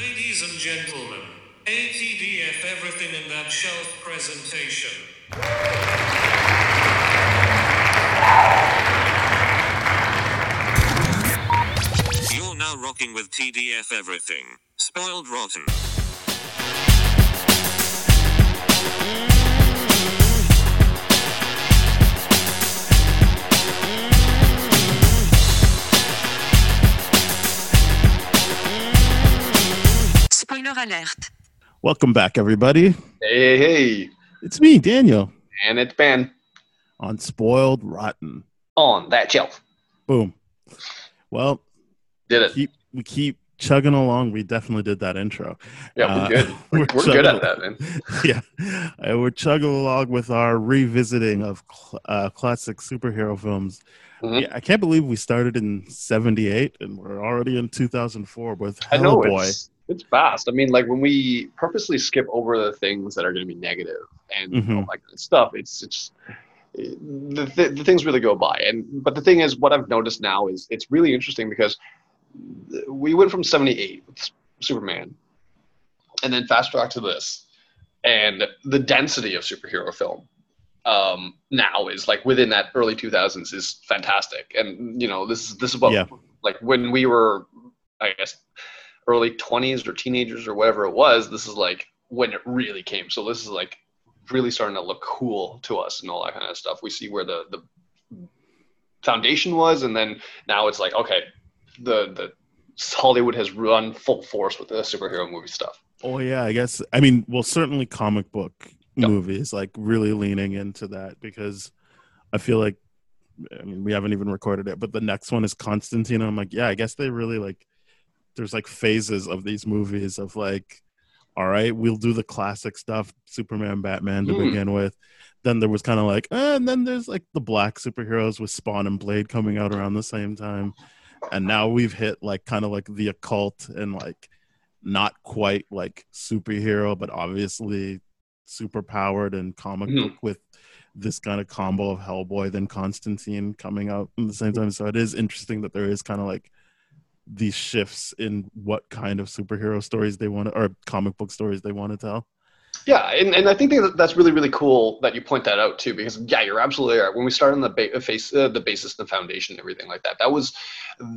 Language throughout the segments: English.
Ladies and gentlemen, ATDF everything in that shelf presentation. You're now rocking with TDF Everything. Spoiled Rotten. Spoiler alert. Welcome back, everybody. Hey, hey, It's me, Daniel, and it's Ben on Spoiled Rotten. on that shelf. Boom. Well, Did it? keep we keep chugging along. We definitely did that intro. Yeah, Uh, we're good. We're, we're good chugging- at that, man. yeah, Uh, we're chugging along with our revisiting of cl- uh, classic superhero films. Mhm. Yeah, I can't believe we started in '78 and we're already in 2004 with I know Hellboy. It's fast. I mean, like when we purposely skip over the things that are going to be negative and all Mhm. that kind of stuff, it's it's the, th- the things really go by. And but the thing is, what I've noticed now is it's really interesting because we went from '78 with Superman, and then fast track to this, and the density of superhero film um, now is like within that early 2000s is fantastic. And you know, this is this is what Yeah. like when we were, I guess, early 20s or teenagers or whatever it was. This is like when it really came. So this is like really starting to look cool to us and all that kind of stuff. We see where the the foundation was, and then now it's like okay, the the Hollywood has run full force with the superhero movie stuff. Oh yeah, I guess. I mean, well, certainly comic book Yep. movies, like really leaning into that because I feel like, I mean, we haven't even recorded it, but the next one is Constantine. I'm like, yeah, I guess they really like. There's like phases of these movies of like, all right, we'll do the classic stuff, Superman, Batman to Mm. begin with. Then there was kind of like, eh, and then there's like the black superheroes with Spawn and Blade coming out around the same time, and now we've hit like kind of like the occult and like not quite like superhero, but obviously super powered and comic Mhm. book with this kind of combo of Hellboy then Constantine coming out at the same time. So it is interesting that there is kind of like these shifts in what kind of superhero stories they want to or comic book stories they want to tell. Yeah, and, and I think that that's really really cool that you point that out too because yeah, you're absolutely right. When we started on the ba- face uh, the basis, the foundation, and everything like that, that was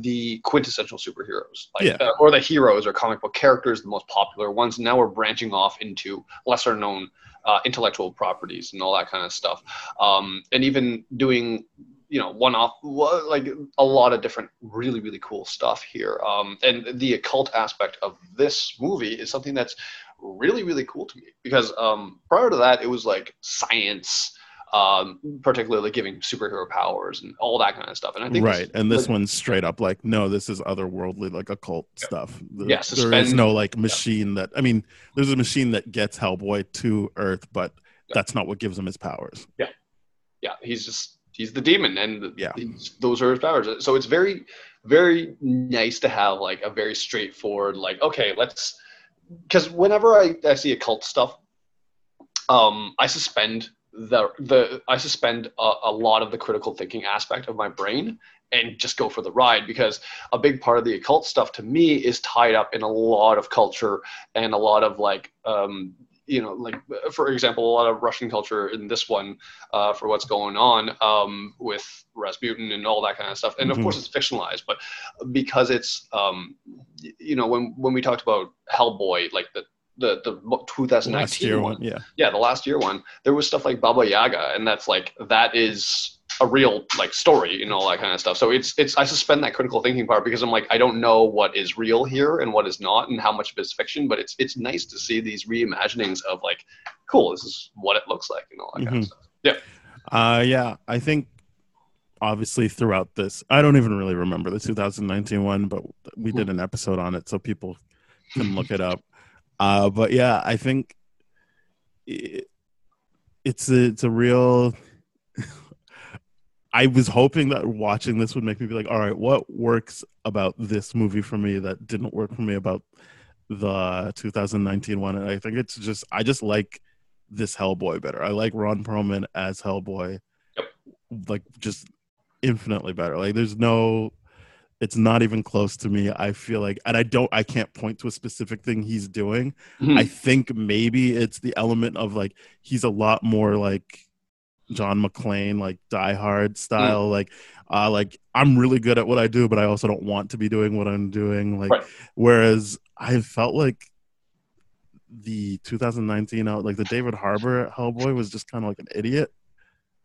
the quintessential superheroes, like Yeah. uh, or the heroes or comic book characters, the most popular ones. Now we're branching off into lesser known uh, intellectual properties and all that kind of stuff, um, and even doing you know one off like a lot of different really really cool stuff here um, and the occult aspect of this movie is something that's really really cool to me because um, prior to that it was like science um, particularly giving superhero powers and all that kind of stuff and i think Right. And this like- one's straight up like, no, this is otherworldly, like occult stuff. The- Yeah, there is no like machine that I mean, there's a machine that gets Hellboy to Earth, but Yeah. that's not what gives him his powers. Yeah, yeah he's just he's the demon and Yeah. those are his powers so it's very very nice to have like a very straightforward like okay let's because whenever I, I see occult stuff um i suspend the the i suspend a, a lot of the critical thinking aspect of my brain and just go for the ride because a big part of the occult stuff to me is tied up in a lot of culture and a lot of like um you know like for example a lot of russian culture in this one uh, for what's going on um, with Rasputin and all that kind of stuff. And of Mhm. course, it's fictionalized, but because it's um, you know when when we talked about Hellboy, like the the the 2019 Last year one, one, yeah. yeah, the last year one, there was stuff like Baba Yaga, and that's like that is a real like story and all that kind of stuff. So it's it's I suspend that critical thinking part because I'm like I don't know what is real here and what is not and how much of it's fiction, but it's it's nice to see these reimaginings of like, cool, this is what it looks like and all that kind Mhm. of stuff. Uh yeah, I think obviously throughout this, I don't even really remember the 2019 one, but we did an episode on it so people can look it up. Uh but yeah, I think it, it's a, it's a real I was hoping that watching this would make me be like, all right, what works about this movie for me that didn't work for me about the 2019 one? And I think it's just, I just like this Hellboy better. I like Ron Perlman as Hellboy, like just infinitely better. Like there's no, it's not even close to me. I feel like, and I don't, I can't point to a specific thing he's doing. Mhm. I think maybe it's the element of like he's a lot more like John McClane, like Die Hard style. Like, uh, like I'm really good at what I do, but I also don't want to be doing what I'm doing. Like, Right. whereas I felt like the 2019 out, like the David Harbour Hellboy was just kind of like an idiot.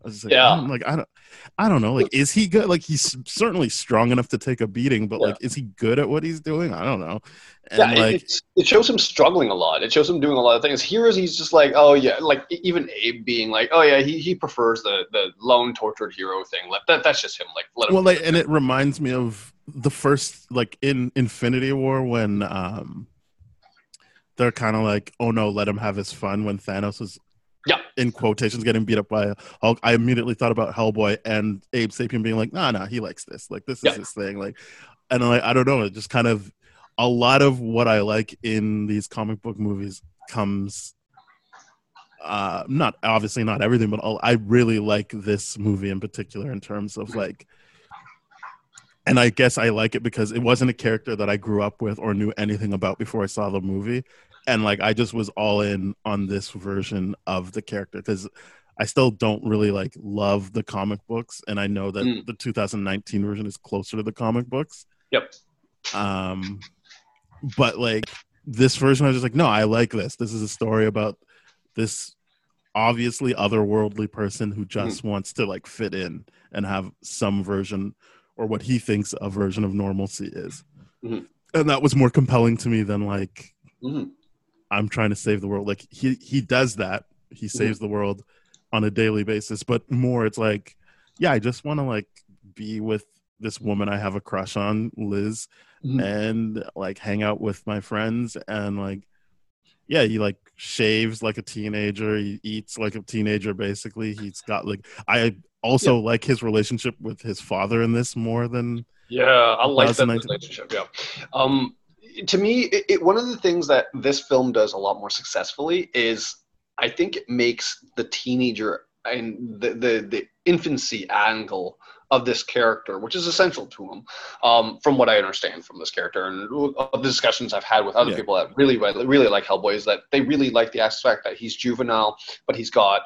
I was just like, Yeah. I'm like I don't, I don't know. Like, is he good? Like, he's certainly strong enough to take a beating, but Yeah. like, is he good at what he's doing? I don't know. And yeah, it- like, it's, it shows him struggling a lot. It shows him doing a lot of things. Here is he's just like, oh yeah, like even Abe being like, oh yeah, he, he prefers the the lone tortured hero thing. Like that that's just him. Like let him. well like and it reminds me of the first like in infinity war when um they're kind of like oh no let him have his fun when thanos is Yeah. in quotations getting beat up by a hulk i immediately thought about hellboy and abe sapien being like nah nah he likes this like this is Yeah. his thing like and like i don't know it just kind of a lot of what i like in these comic book movies comes uh not obviously not everything but all, i really like this movie in particular in terms of like and i guess i like it because it wasn't a character that i grew up with or knew anything about before i saw the movie and like i just was all in on this version of the character because i still don't really like love the comic books and i know that Mm. the 2019 version is closer to the comic books Yep. um but like this version i was just like no i like this this is a story about this obviously otherworldly person who just wants to like fit in and have some version or what he thinks a version of normalcy is Mhm. and that was more compelling to me than like Mhm. I'm trying to save the world like he he does that he saves the world on a daily basis but more it's like yeah i just want to like be with this woman i have a crush on liz Mhm. and like hang out with my friends and like yeah he like shaves like a teenager he eats like a teenager basically he's got like i also like his relationship with his father in this more than Yeah, I like that 2019. relationship. Yeah. Um, to me, it, it, one of the things that this film does a lot more successfully is I think it makes the teenager and the, the, the infancy angle of this character, which is essential to him, um, from what I understand from this character and of the discussions I've had with other Yeah. people that really, really, like Hellboy, is that they really like the aspect that he's juvenile, but he's got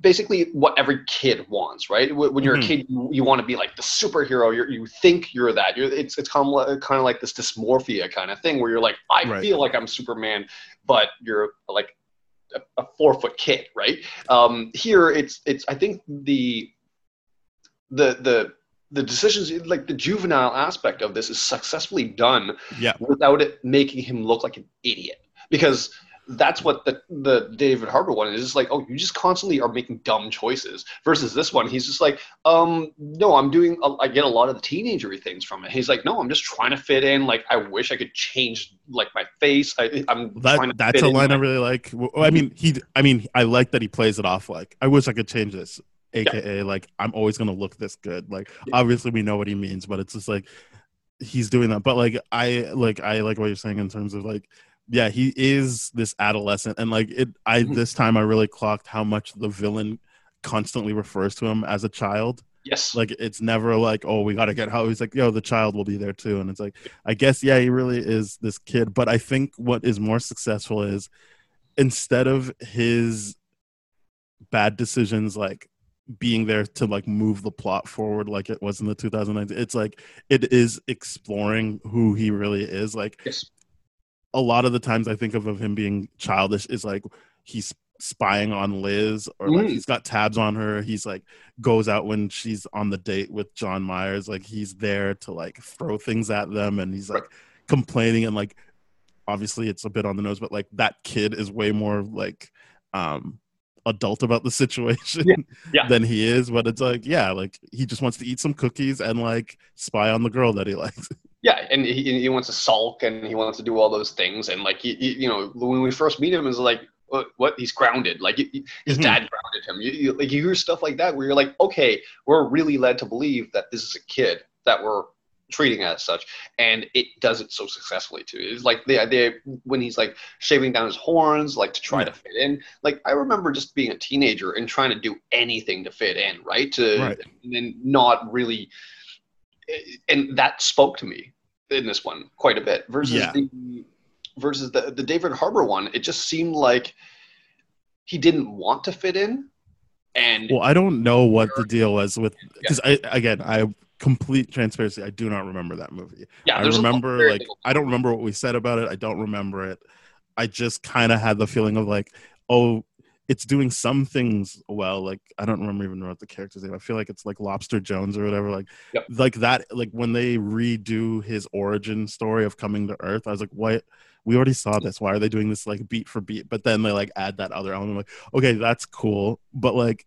basically what every kid wants, right? When you're Mhm. a kid, you, you want to be like the superhero. You're, you think you're that. You're, it's it's kind of like, kind of like this dysmorphia kind of thing where you're like, I Right. feel like I'm Superman, but you're like a, a four foot kid, right? Um, here, it's it's I think the the the the decisions like the juvenile aspect of this is successfully done yeah without it making him look like an idiot because that's what the the David Harbour one is. It's like, oh, you just constantly are making dumb choices. Versus this one, he's just like, um, no, I'm doing. A, I get a lot of the teenagery things from it. He's like, no, I'm just trying to fit in. Like, I wish I could change like my face. I, I'm trying that that's a in line my- i really like Well, i mean he i mean i like that he plays it off like i wish i could change this aka like i'm always gonna look this good like Yeah. obviously we know what he means but it's just like he's doing that but like i like i like what you're saying in terms of like yeah he is this adolescent and like it i Mhm. this time i really clocked how much the villain constantly refers to him as a child Yes. like it's never like oh we got to get how he's like yo the child will be there too and it's like i guess yeah he really is this kid but i think what is more successful is instead of his bad decisions like being there to like move the plot forward like it was in the 2019 it's like it is exploring who he really is like yes. A lot of the times I think of, of him being childish is like he's spying on Liz or like Mm. he's got tabs on her. He's like goes out when she's on the date with John Myers. Like he's there to like throw things at them and he's like complaining and like obviously it's a bit on the nose, but like that kid is way more like um adult about the situation Yeah, yeah. than he is. But it's like, yeah, like he just wants to eat some cookies and like spy on the girl that he likes. Yeah, and he, he wants to sulk and he wants to do all those things. And like, he, he- you know, when we first meet him, is like, what? He's grounded. Like his Mhm. dad grounded him. You, you, like you hear stuff like that where you're like, okay, we're really led to believe that this is a kid that we're treating as such, and it does it so successfully too. It's like the idea when he's like shaving down his horns, like to try to fit in. Like I remember just being a teenager and trying to do anything to fit in, right? To Right. and then not really and that spoke to me in this one quite a bit versus Yeah. the versus the the David Harbour one. It just seemed like he didn't want to fit in, and Well, I don't know what the deal was with because I again I complete transparency. I do not remember that movie. yeah, I remember like I don't remember what we said about it. I don't remember it. I just kind of had the feeling of like, oh, it's doing some things well. Like I don't remember even what the character's name. I feel like it's like Lobster Jones or whatever. Like, Yep. like that. Like when they redo his origin story of coming to Earth, I was like, what? We already saw this. Why are they doing this like beat for beat? But then they like add that other element. like, okay, that's cool. But like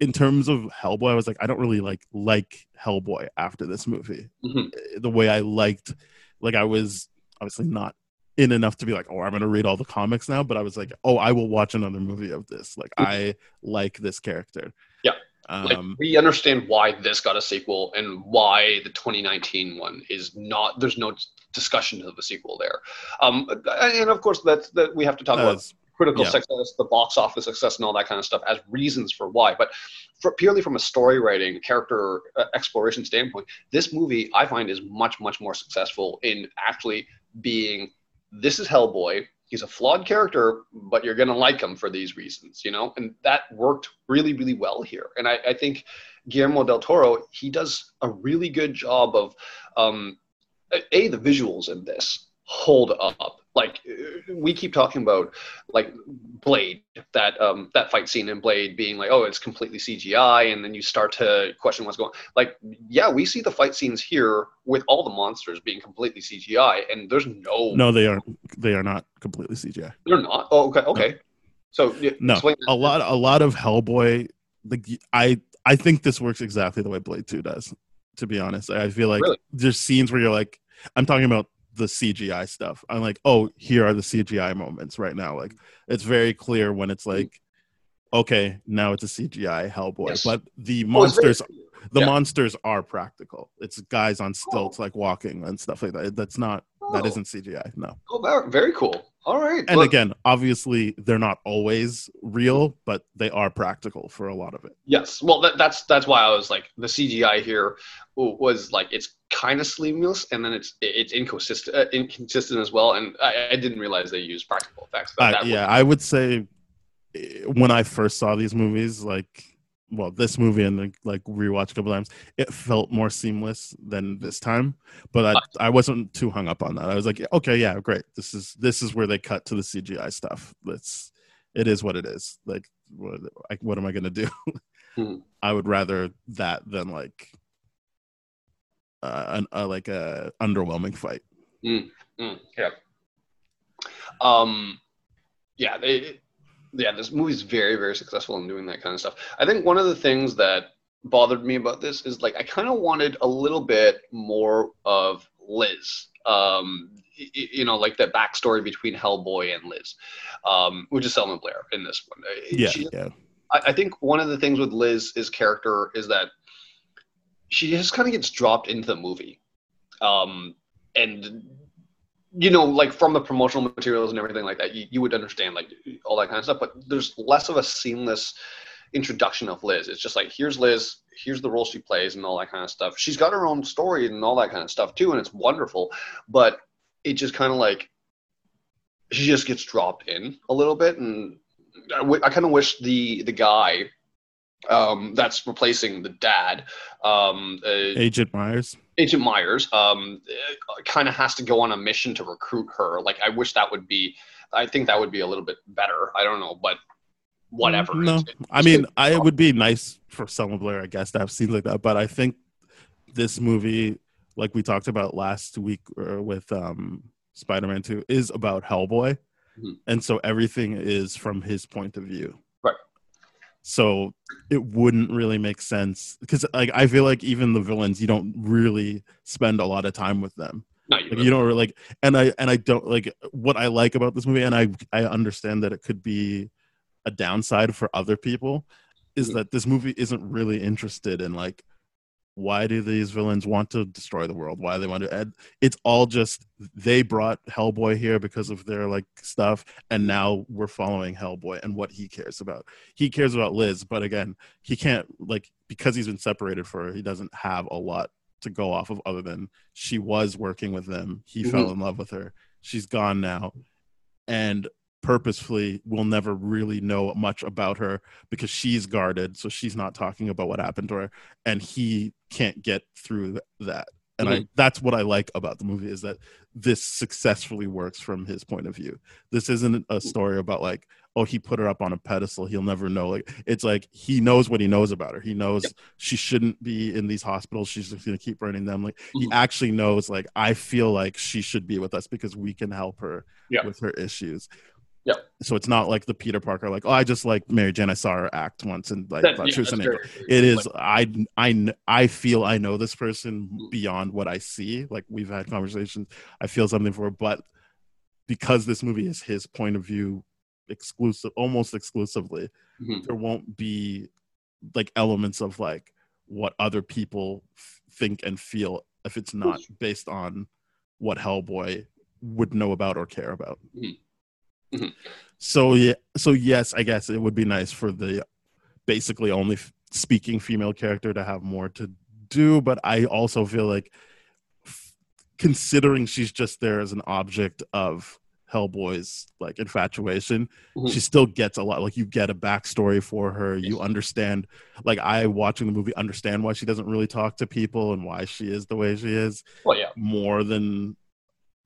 in terms of Hellboy, I was like, I don't really like like Hellboy after this movie Mhm. the way I liked. Like I was obviously not in enough to be like, oh, I'm gonna read all the comics now, but I was like, oh, I will watch another movie of this. Like I like this character. Yeah. Like, Um, we understand why this got a sequel and why the 2019 one is not. There's no discussion of a sequel there, um, and of course that's that we have to talk about critical Yeah. success, the box office success, and all that kind of stuff as reasons for why. But for, purely from a story writing, character uh, exploration standpoint, this movie I find is much, much more successful in actually being this is Hellboy. He's a flawed character, but you're gonna like him for these reasons, you know, and that worked really, really well here. And I, I think Guillermo del Toro he does a really good job of um, a the visuals in this hold up like we keep talking about like blade that um that fight scene in blade being like oh it's completely cgi and then you start to question what's going like yeah we see the fight scenes here with all the monsters being completely cgi and there's no no, they are they are not completely CGI. they're not oh okay okay so yeah, No, a lot a lot of Hellboy. Like I I think this works exactly the way Blade Two does. To be honest, I feel like Really? there's scenes where you're like, I'm talking about the CGI stuff. I'm like, oh, here are the CGI moments right now. Like it's very clear when it's mm-hmm. like, okay, now it's a CGI Hellboy, Yes. but the Oh, monsters the Yeah. monsters are practical. It's guys on oh. stilts like walking and stuff like that. That's not that Oh. isn't CGI. No. oh very, very cool all right And Look, again, obviously they're not always real, but they are practical for a lot of it. Yes, well, that, that's that's why I was like the CGI here was like it's kind of seamless, and then it's it's inconsistent uh, inconsistent as well. And I, I didn't realize they used practical effects. That yeah, I would say eh, when I first saw these movies, like, well, this movie and like, like rewatch a couple times, it felt more seamless than this time. But I, I wasn't too hung up on that. I was like, okay, yeah, great. This is this is where they cut to the CGI stuff. That's it is what it is. Like, what, what am I gonna do? Hmm. I would rather that than like uh, an, uh, like a underwhelming fight. Mm, yeah. Um, yeah, they, yeah, this movie's very, very successful in doing that kind of stuff. I think one of the things that bothered me about this is like I kind of wanted a little bit more of Liz. Um, y- y- you know, like the backstory between Hellboy and Liz, um, which is Selma Blair in this one. Uh, Yeah, She- yeah. I, I think one of the things with Liz's character is that she just kind of gets dropped into the movie, um, and you know, like from the promotional materials and everything like that, you, you would understand like all that kind of stuff. But there's less of a seamless introduction of Liz. It's just like here's Liz, here's the role she plays, and all that kind of stuff. She's got her own story and all that kind of stuff too, and it's wonderful. But it just kind of like she just gets dropped in a little bit, and I, w- I kind of wish the the guy um, that's replacing the dad, um, uh, Agent Myers. Agent Myers, um, kind of has to go on a mission to recruit her. Like I wish that would be. I think that would be a little bit better. I don't know, but whatever. No, It's- I mean, I it would be nice for Selma Blair, I guess, to have scenes like that. But I think this movie, like we talked about last week uh, with um, Spider-Man Two, is about Hellboy, Mhm. and so everything is from his point of view. So it wouldn't really make sense because, like, I feel like even the villains, you don't really spend a lot of time with them. no, you, like you don't really like and i and i don't like what i like about this movie and i i understand that it could be a downside for other people is that this movie isn't really interested in like why do these villains want to destroy the world why do they want to and it's all just they brought hellboy here because of their like stuff and now we're following hellboy and what he cares about he cares about liz but again he can't like because he's been separated for her he doesn't have a lot to go off of other than she was working with them. He Mhm. fell in love with her. She's gone now, and purposefully we'll never really know much about her because she's guarded so she's not talking about what happened to her and he can't get through that. And i that's what i like about the movie is that this successfully works from his point of view. This isn't a story about like oh he put her up on a pedestal he'll never know like it's like he knows what he knows about her. He knows she shouldn't be in these hospitals she's just going to keep running them like he Mhm. actually knows like i feel like she should be with us because we can help her Yeah. with her issues Yeah. so it's not like the peter parker like oh i just like mary jane i saw her act once and like That- thought yeah, she was an angel very- like- I, I i feel i know this person beyond what i see like we've had conversations i feel something for her but because this movie is his point of view exclusive almost exclusively Mhm. there won't be like elements of like what other people f- think and feel if it's not based on what hellboy would know about or care about Mhm. Mhm. so yeah so yes i guess it would be nice for the basically only f- speaking female character to have more to do but i also feel like f- considering she's just there as an object of hellboy's like infatuation Mhm. she still gets a lot like you get a backstory for her you understand like i watching the movie understand why she doesn't really talk to people and why she is the way she is well yeah more than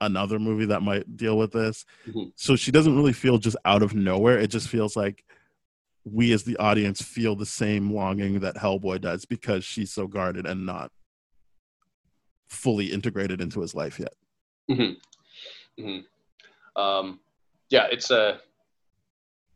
another movie that might deal with this. Mhm. So she doesn't really feel just out of nowhere. It just feels like we as the audience feel the same longing that Hellboy does because she's so guarded and not fully integrated into his life yet. hmm hmm Um, yeah, it's a.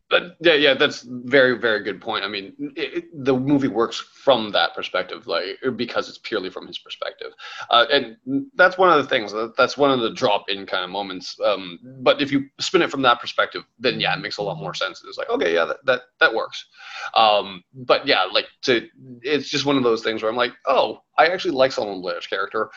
But yeah, yeah, that's very, very good point. I mean, it, the movie works from that perspective, like because it's purely from his perspective, uh, and that's one of the things. That's one of the drop-in kind of moments. Um, but if you spin it from that perspective, then yeah, it makes a lot more sense. It's like, okay, yeah, that that, that works. Um, but yeah, like to, it's just one of those things where I'm like, oh, I actually like Selma Blair's character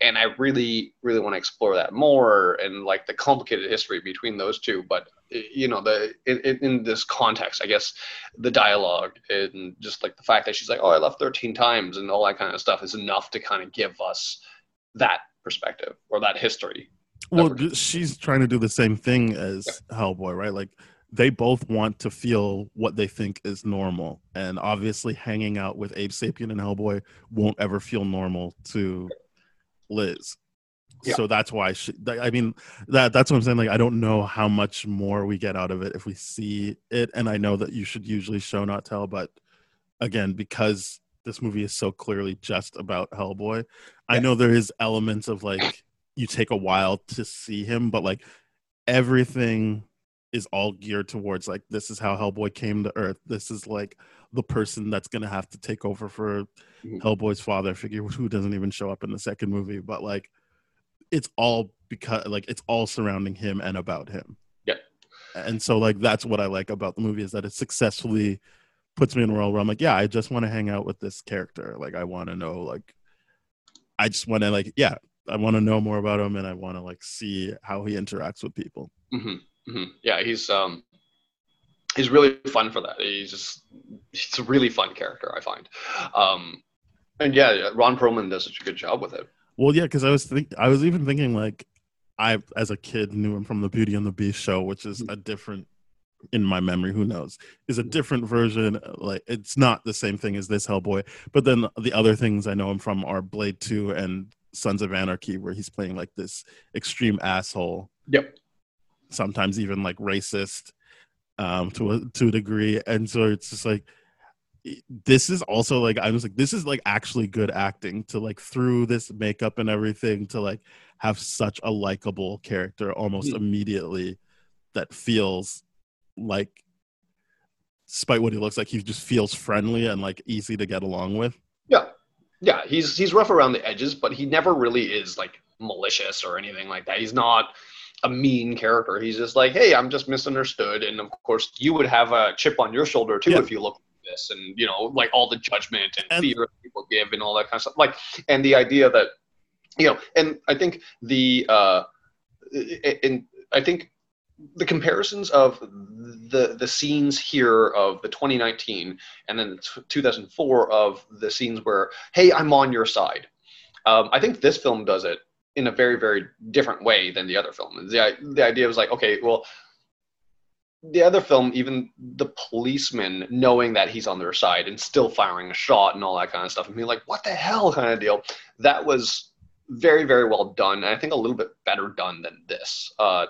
and I really, really want to explore that more and like the complicated history between those two. But eh, you know, the in, in- this context, I guess the dialogue and just like the fact that she's like, "Oh, I left 13 times" and all that kind of stuff is enough to kind of give us that perspective or that history. Well, Never. she's trying to do the same thing as Hellboy, right? Like they both want to feel what they think is normal, and obviously, hanging out with Abe Sapien and Hellboy won't ever feel normal to Liz. Yeah. So that's why she. I mean, that that's what I'm saying. Like, I don't know how much more we get out of it if we see it, and I know that you should usually show not tell, but again, because this movie is so clearly just about Hellboy, I know there is elements of like you take a while to see him, but like everything is all geared towards like this is how Hellboy came to Earth. This is like the person that's gonna have to take over for Mhm. Hellboy's father figure, who doesn't even show up in the second movie. But like, it's all because like it's all surrounding him and about him. Yeah. And so like that's what I like about the movie is that it successfully puts me in a world where I'm like, yeah, I just want to hang out with this character. Like I want to know like I just want to like yeah, I want to know more about him and I want to like see how he interacts with people. hmm hmm Yeah, he's um, he's really fun for that. He's just he's a really fun character, I find. Um, and yeah, Ron Perlman does such a good job with it. Well, yeah, because I was think I was even thinking like I as a kid knew him from the Beauty and the Beast show, which is a different in my memory, who knows, is a different version. Like it's not the same thing as this Hellboy. But then the other things I know him from are Blade Two and Sons of Anarchy, where he's playing like this extreme asshole, Yep. Sometimes even like racist um to a to a degree. And so it's just like this is also like I was like this is like actually good acting to like through this makeup and everything to like have such a likable character almost Mhm. immediately that feels like despite what he looks like he just feels friendly and like easy to get along with Yeah, yeah. He's he's rough around the edges, but he never really is like malicious or anything like that. He's not a mean character. He's just like, hey, I'm just misunderstood, and of course, you would have a chip on your shoulder too Yeah. if you look at this, and you know, like all the judgment and, And- fear that people give and all that kind of stuff. Like, and the idea that you know, and I think the uh, and I think the comparisons of the the scenes here of the 2019 and then 2004 of the scenes where hey i'm on your side Um, I think this film does it in a very very different way than the other film. The the idea was like, okay, well, the other film, even the policeman knowing that he's on their side and still firing a shot and all that kind of stuff, and being like, what the hell kind of deal. That was very very well done and i think a little bit better done than this uh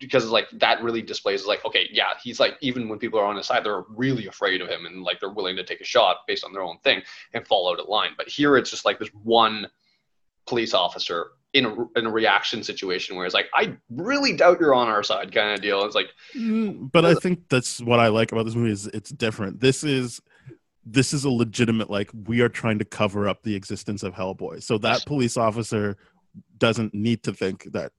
because like that really displays like okay yeah he's like even when people are on his side they're really afraid of him and like they're willing to take a shot based on their own thing and fall out of line but here it's just like this one police officer in a, in a reaction situation where it's like i really doubt you're on our side kind of deal it's like Mm, but I think that's what I like about this movie is it's different. This is this is a legitimate like we are trying to cover up the existence of Hellboy. So that police officer doesn't need to think that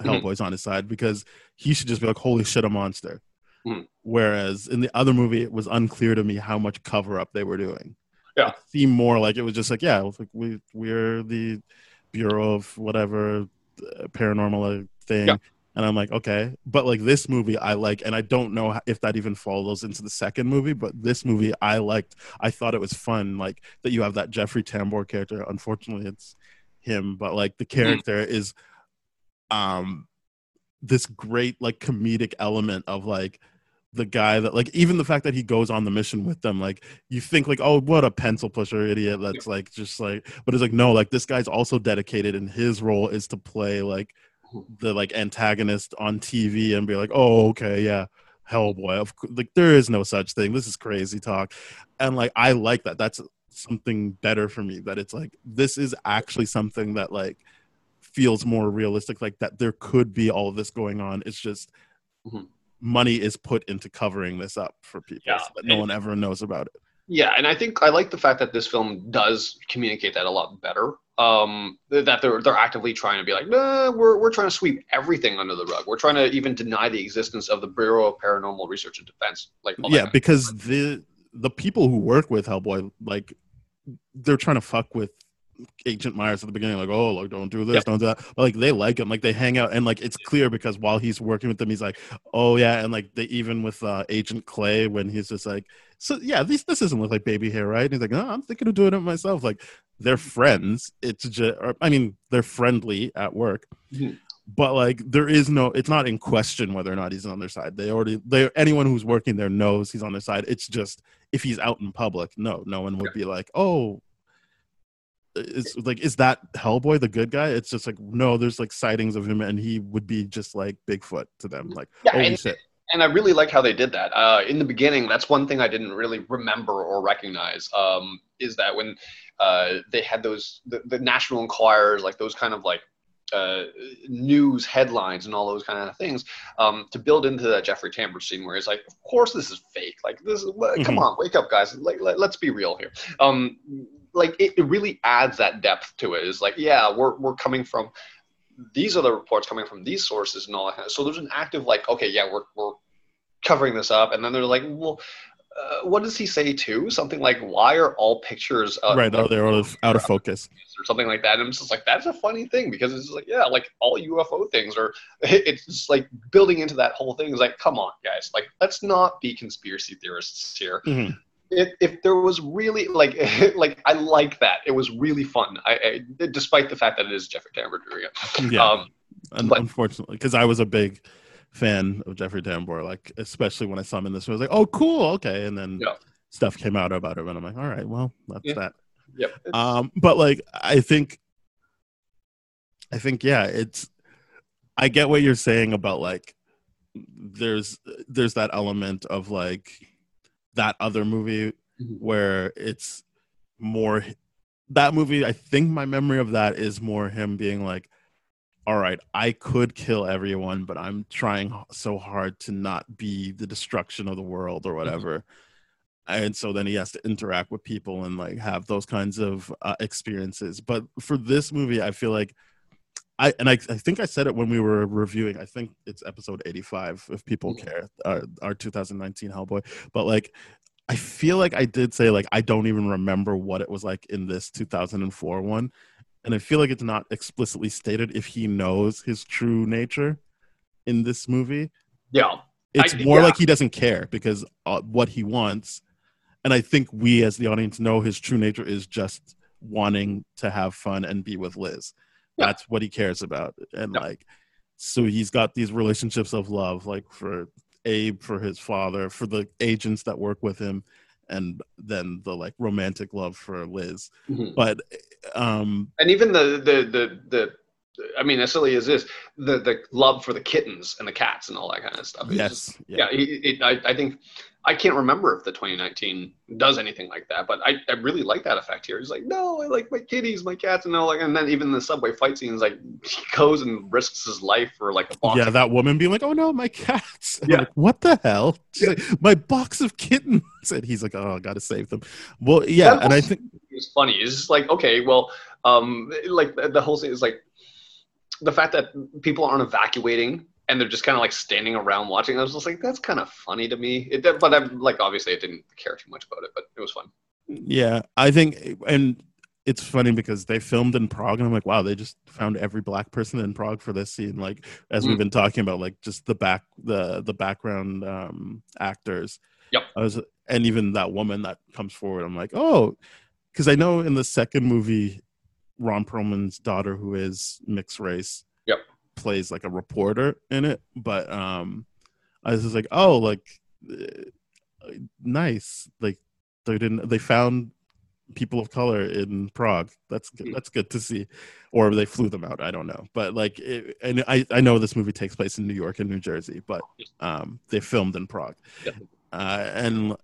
Mhm. Hellboy's on his side because he should just be like, "Holy shit, a monster." Mhm. Whereas in the other movie, it was unclear to me how much cover up they were doing. Yeah. it seemed more like it was just like, yeah, it was like we we're the Bureau of whatever uh, paranormal thing. Yeah. And I'm like, okay, but like this movie, I like, and I don't know if that even follows into the second movie, but this movie, I liked. I thought it was fun, like that you have that Jeffrey Tambor character. Unfortunately, it's him, but like the character is, um, this great like comedic element of like the guy that like even the fact that he goes on the mission with them like you think like oh what a pencil pusher idiot that's like just like but it's like no like this guy's also dedicated and his role is to play like the like antagonist on tv and be like oh okay yeah hellboy of like there is no such thing. This is crazy talk. And like i like that. That's something better for me that it's like this is actually something that like feels more realistic like that there could be all of this going on. It's just Mhm. Money is put into covering this up for people Yeah, so that no and- one ever knows about it Yeah, and I think I like the fact that this film does communicate that a lot better. Um, that they're they're actively trying to be like, nah, we're we're trying to sweep everything under the rug. We're trying to even deny the existence of the Bureau of Paranormal Research and Defense. Like, yeah because the the people who work with hellboy like they're trying to fuck with agent myers at the beginning like oh like don't do this Yep. don't do that. But like they like him like they hang out and like it's clear because while he's working with them he's like oh yeah and like they even with uh agent clay when he's just like so yeah this this doesn't look like baby hair right? And he's like no i'm thinking of doing it myself. Like they're friends. It's just or, i mean they're friendly at work. Mhm. but like there is no it's not in question whether or not he's on their side. They already they anyone who's working there knows he's on their side. It's just if he's out in public no no one would be like oh it's like is that hellboy the good guy it's just like no there's like sightings of him and he would be just like bigfoot to them like Yeah, holy and- shit and I really like how they did that. Uh, in the beginning, that's one thing I didn't really remember or recognize. Um, is that when uh, they had those the, the National Enquirers, like those kind of like uh, news headlines and all those kind of things, um, to build into that Jeffrey Tambor scene where he's like, of course this is fake. Like this, is, come Mhm. on, wake up, guys. Like let, let's be real here. Um, like it, it really adds that depth to it. It's like, yeah, we're we're coming from these are the reports coming from these sources and all that. So there's an active like, okay, yeah, we're we're covering this up, and then they're like, well, uh, what does he say too? Something like, why are all pictures uh, right oh they're out of, out of focus or something like that? And I'm just like, that's a funny thing because it's just like, yeah, like all UFO things are. It's just like building into that whole thing is like, come on, guys, like let's not be conspiracy theorists here Mhm. If, if there was really like like I like that. It was really fun. I, I despite the fact that it is Jeffrey Tambor doing it yeah. Um Un- but- unfortunately because i was a big fan of jeffrey tambor like especially when i saw him in this i was like oh cool okay. And then Yeah. stuff came out about him and i'm like all right well that's Yeah. that. Yep. Um but like i think i think yeah it's i get what you're saying about like there's there's that element of like that other movie Mhm. where it's more that movie i think my memory of that is more him being like all right i could kill everyone but i'm trying so hard to not be the destruction of the world or whatever. And so then he has to interact with people and like have those kinds of uh, experiences. But for this movie i feel like i and I, I think i said it when we were reviewing i think it's episode 85 if people Mhm. care our, our 2019 hellboy but like i feel like i did say like i don't even remember what it was like in this 2004 one and i feel like it's not explicitly stated if he knows his true nature in this movie yeah it's I- more yeah. like he doesn't care because uh, what he wants and i think we as the audience know his true nature is just wanting to have fun and be with Liz. Yeah. That's what he cares about. And Yeah. like so he's got these relationships of love, like for Abe, for his father, for the agents that work with him, and then the like romantic love for Liz. Mhm. But um and even the the the the I mean, as silly as this, the the love for the kittens and the cats and all that kind of stuff. It's just- yes, yeah. It, it, I I think I can't remember if the 2019 does anything like that, but I, I really like that effect here. He's like, no, I like my kitties, my cats, and all like, and then even the subway fight scenes, like he goes and risks his life for like a box. Yeah, that woman being like, "Oh no, my cats!" Yeah. like, what the hell? She's like, "My box of kittens," and he's like, "Oh, I gotta save them." Well, yeah, That and I think It's funny. It's just like okay, well, um, like the whole thing is like the fact that people aren't evacuating and they're just kind of like standing around watching. I was just like, that's kind of funny to me. It, but I'm like, obviously, I didn't care too much about it, but it was fun. Yeah, I think, and it's funny because they filmed in Prague, and I'm like, wow, they just found every black person in Prague for this scene. Like, as we've Mm. been talking about, like just the back, the the background um, actors. Yep. I was, and even that woman that comes forward, I'm like, oh, because I know in the second movie, Ron Perlman's daughter, who is mixed race, Yep. plays like a reporter in it, but um, I was just like, oh, like uh, nice, like they didn't they found people of color in Prague. That's good. Hmm. That's good to see, or they flew them out. I don't know, but like, it, and I I know this movie takes place in New York and New Jersey, but um, they filmed in Prague, Yep. uh, and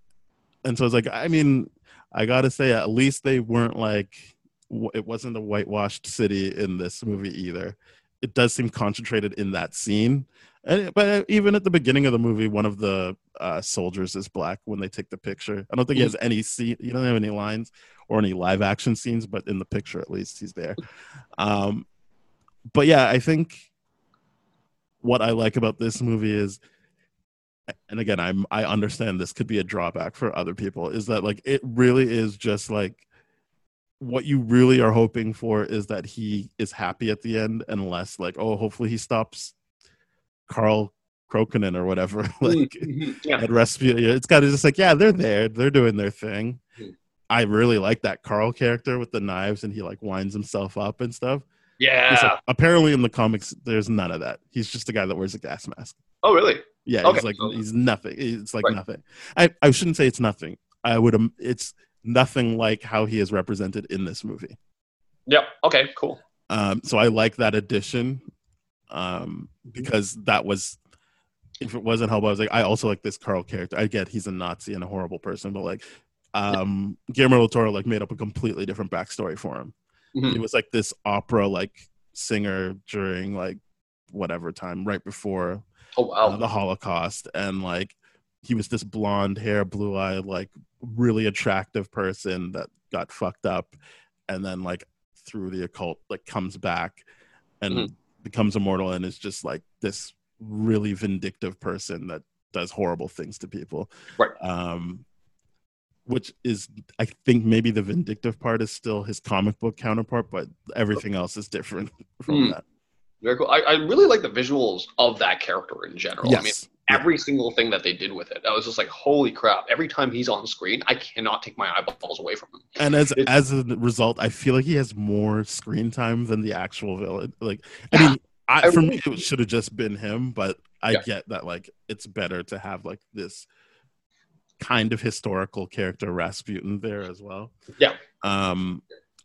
and so it's like I mean, I gotta say at least they weren't like it wasn't a whitewashed city in this movie either. It does seem concentrated in that scene, and but even at the beginning of the movie, one of the uh, soldiers is black when they take the picture. I don't think he has any scene. He doesn't have any lines or any live action scenes, but in the picture at least he's there. Um, but yeah, I think what I like about this movie is, and again, I'm I understand this could be a drawback for other people, is that like it really is just like what you really are hoping for is that he is happy at the end and less like oh hopefully he stops Carl Krokinen or whatever like yeah. at Rasputia. It's kind of just like, yeah, they're there, they're doing their thing. Hmm. I really like that Carl character with the knives and he like winds himself up and stuff. Yeah. like- apparently in the comics, there's none of that. He's just a guy that wears a gas mask. oh, really? Yeah, Okay. he's like he's nothing. It's like Right. nothing. I I shouldn't say it's nothing. I would. um, It's nothing like how he is represented in this movie. Yep. Okay. Cool. Um, so I like that addition um, Mm-hmm. because that was, if it wasn't Hellboy, I was like, I also like this Carl character. I get he's a Nazi and a horrible person, but like, um, Guillermo del Toro like made up a completely different backstory for him. Mhm. He was like this opera like singer during like whatever time right before Oh wow. uh, the Holocaust, and like he was this blonde hair, blue eyed, like really attractive person that got fucked up, and then like through the occult, like comes back and Mhm. becomes immortal, and is just like this really vindictive person that does horrible things to people. Right. Um, which is, I think, maybe the vindictive part is still his comic book counterpart, but everything else is different from Hmm. that. Very cool. I, I really like the visuals of that character in general. I mean, Yes. Every single thing that they did with it, I was just like, holy crap! Every time he's on screen, I cannot take my eyeballs away from him. and as It- as a result, I feel like he has more screen time than the actual villain. Like, I mean, I, I for really- me, it should have just been him, but I Yeah. get that like it's better to have like this kind of historical character Rasputin there as well. Yeah. Um,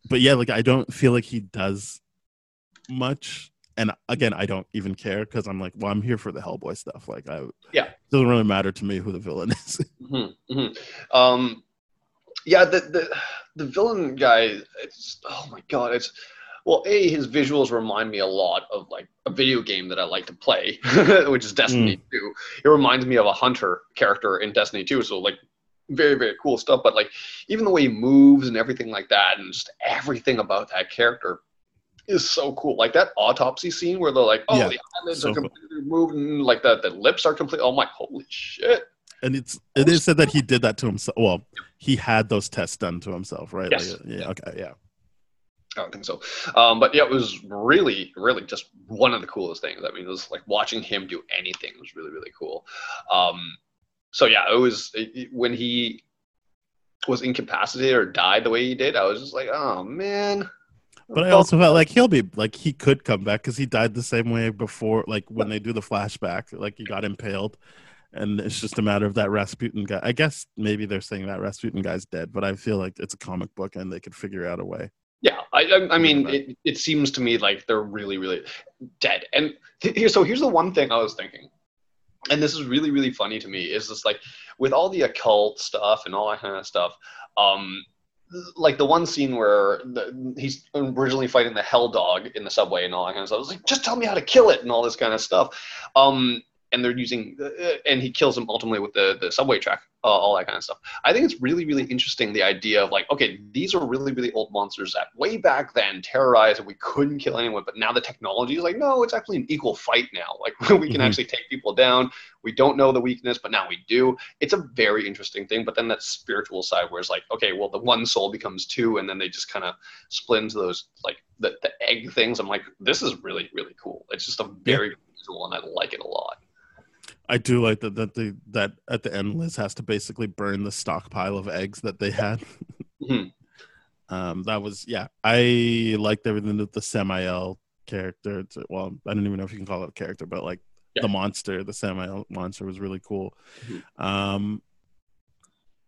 but yeah, like I don't feel like he does much. And again, I don't even care because I'm like, well, I'm here for the Hellboy stuff. Like, I Yeah. it doesn't really matter to me who the villain is. hmm hmm Um, yeah, the the the villain guy. It's oh my god. It's well, a his visuals remind me a lot of like a video game that I like to play, which is Destiny Two. It reminds me of a hunter character in Destiny Two. So like very very cool stuff. But like even the way he moves and everything like that, and just everything about that character is so cool. Like that autopsy scene where they're like, oh, Yeah, the eyelids so are cool. completely removed, and like the the lips are complete. Oh my, holy shit! and it's it is said that he did that to himself. Well, he had those tests done to himself, right? Yes. Like, yeah. Okay. Yeah. I don't think so. Um, but yeah, it was really, really just one of the coolest things. I mean, it was like watching him do anything was really, really cool. Um, so yeah, it was it, it- when he was incapacitated or died the way he did, I was just like, oh man. But I also felt like he'll be like he could come back because he died the same way before, like when they do the flashback, like he got impaled, and it's just a matter of that Rasputin guy. I guess maybe they're saying that Rasputin guy's dead, but I feel like it's a comic book and they could figure out a way. Yeah, I, I, I mean, it, it seems to me like they're really, really dead. And here, so here's the one thing I was thinking, and this is really, really funny to me, is this like with all the occult stuff and all that kind of stuff. Um, like the one scene where the, he's originally fighting the hell dog in the subway and all that kind of stuff. I was like, just tell me how to kill it and all this kind of stuff. Um, and they're using, uh, and he kills him ultimately with the, the subway track, uh, all that kind of stuff. I think it's really, really interesting the idea of like, okay, these are really, really old monsters that way back then terrorized and we couldn't kill anyone, but now the technology is like, no, it's actually an equal fight now. Like we can Mhm. actually take people down. We don't know the weakness, but now we do. It's a very interesting thing. But then that spiritual side where it's like, okay, well, the one soul becomes two, and then they just kind of split into those like the, the egg things. I'm like, this is really, really cool. It's just a very good visual, and I like it a lot. I do like that that the that at the end Liz has to basically burn the stockpile of eggs that they had. Mhm. um, that was yeah. I liked everything that the Samael character. it's- Well, I don't even know if you can call it a character, but like Yeah. the monster, the Samael monster was really cool. Mhm. Um,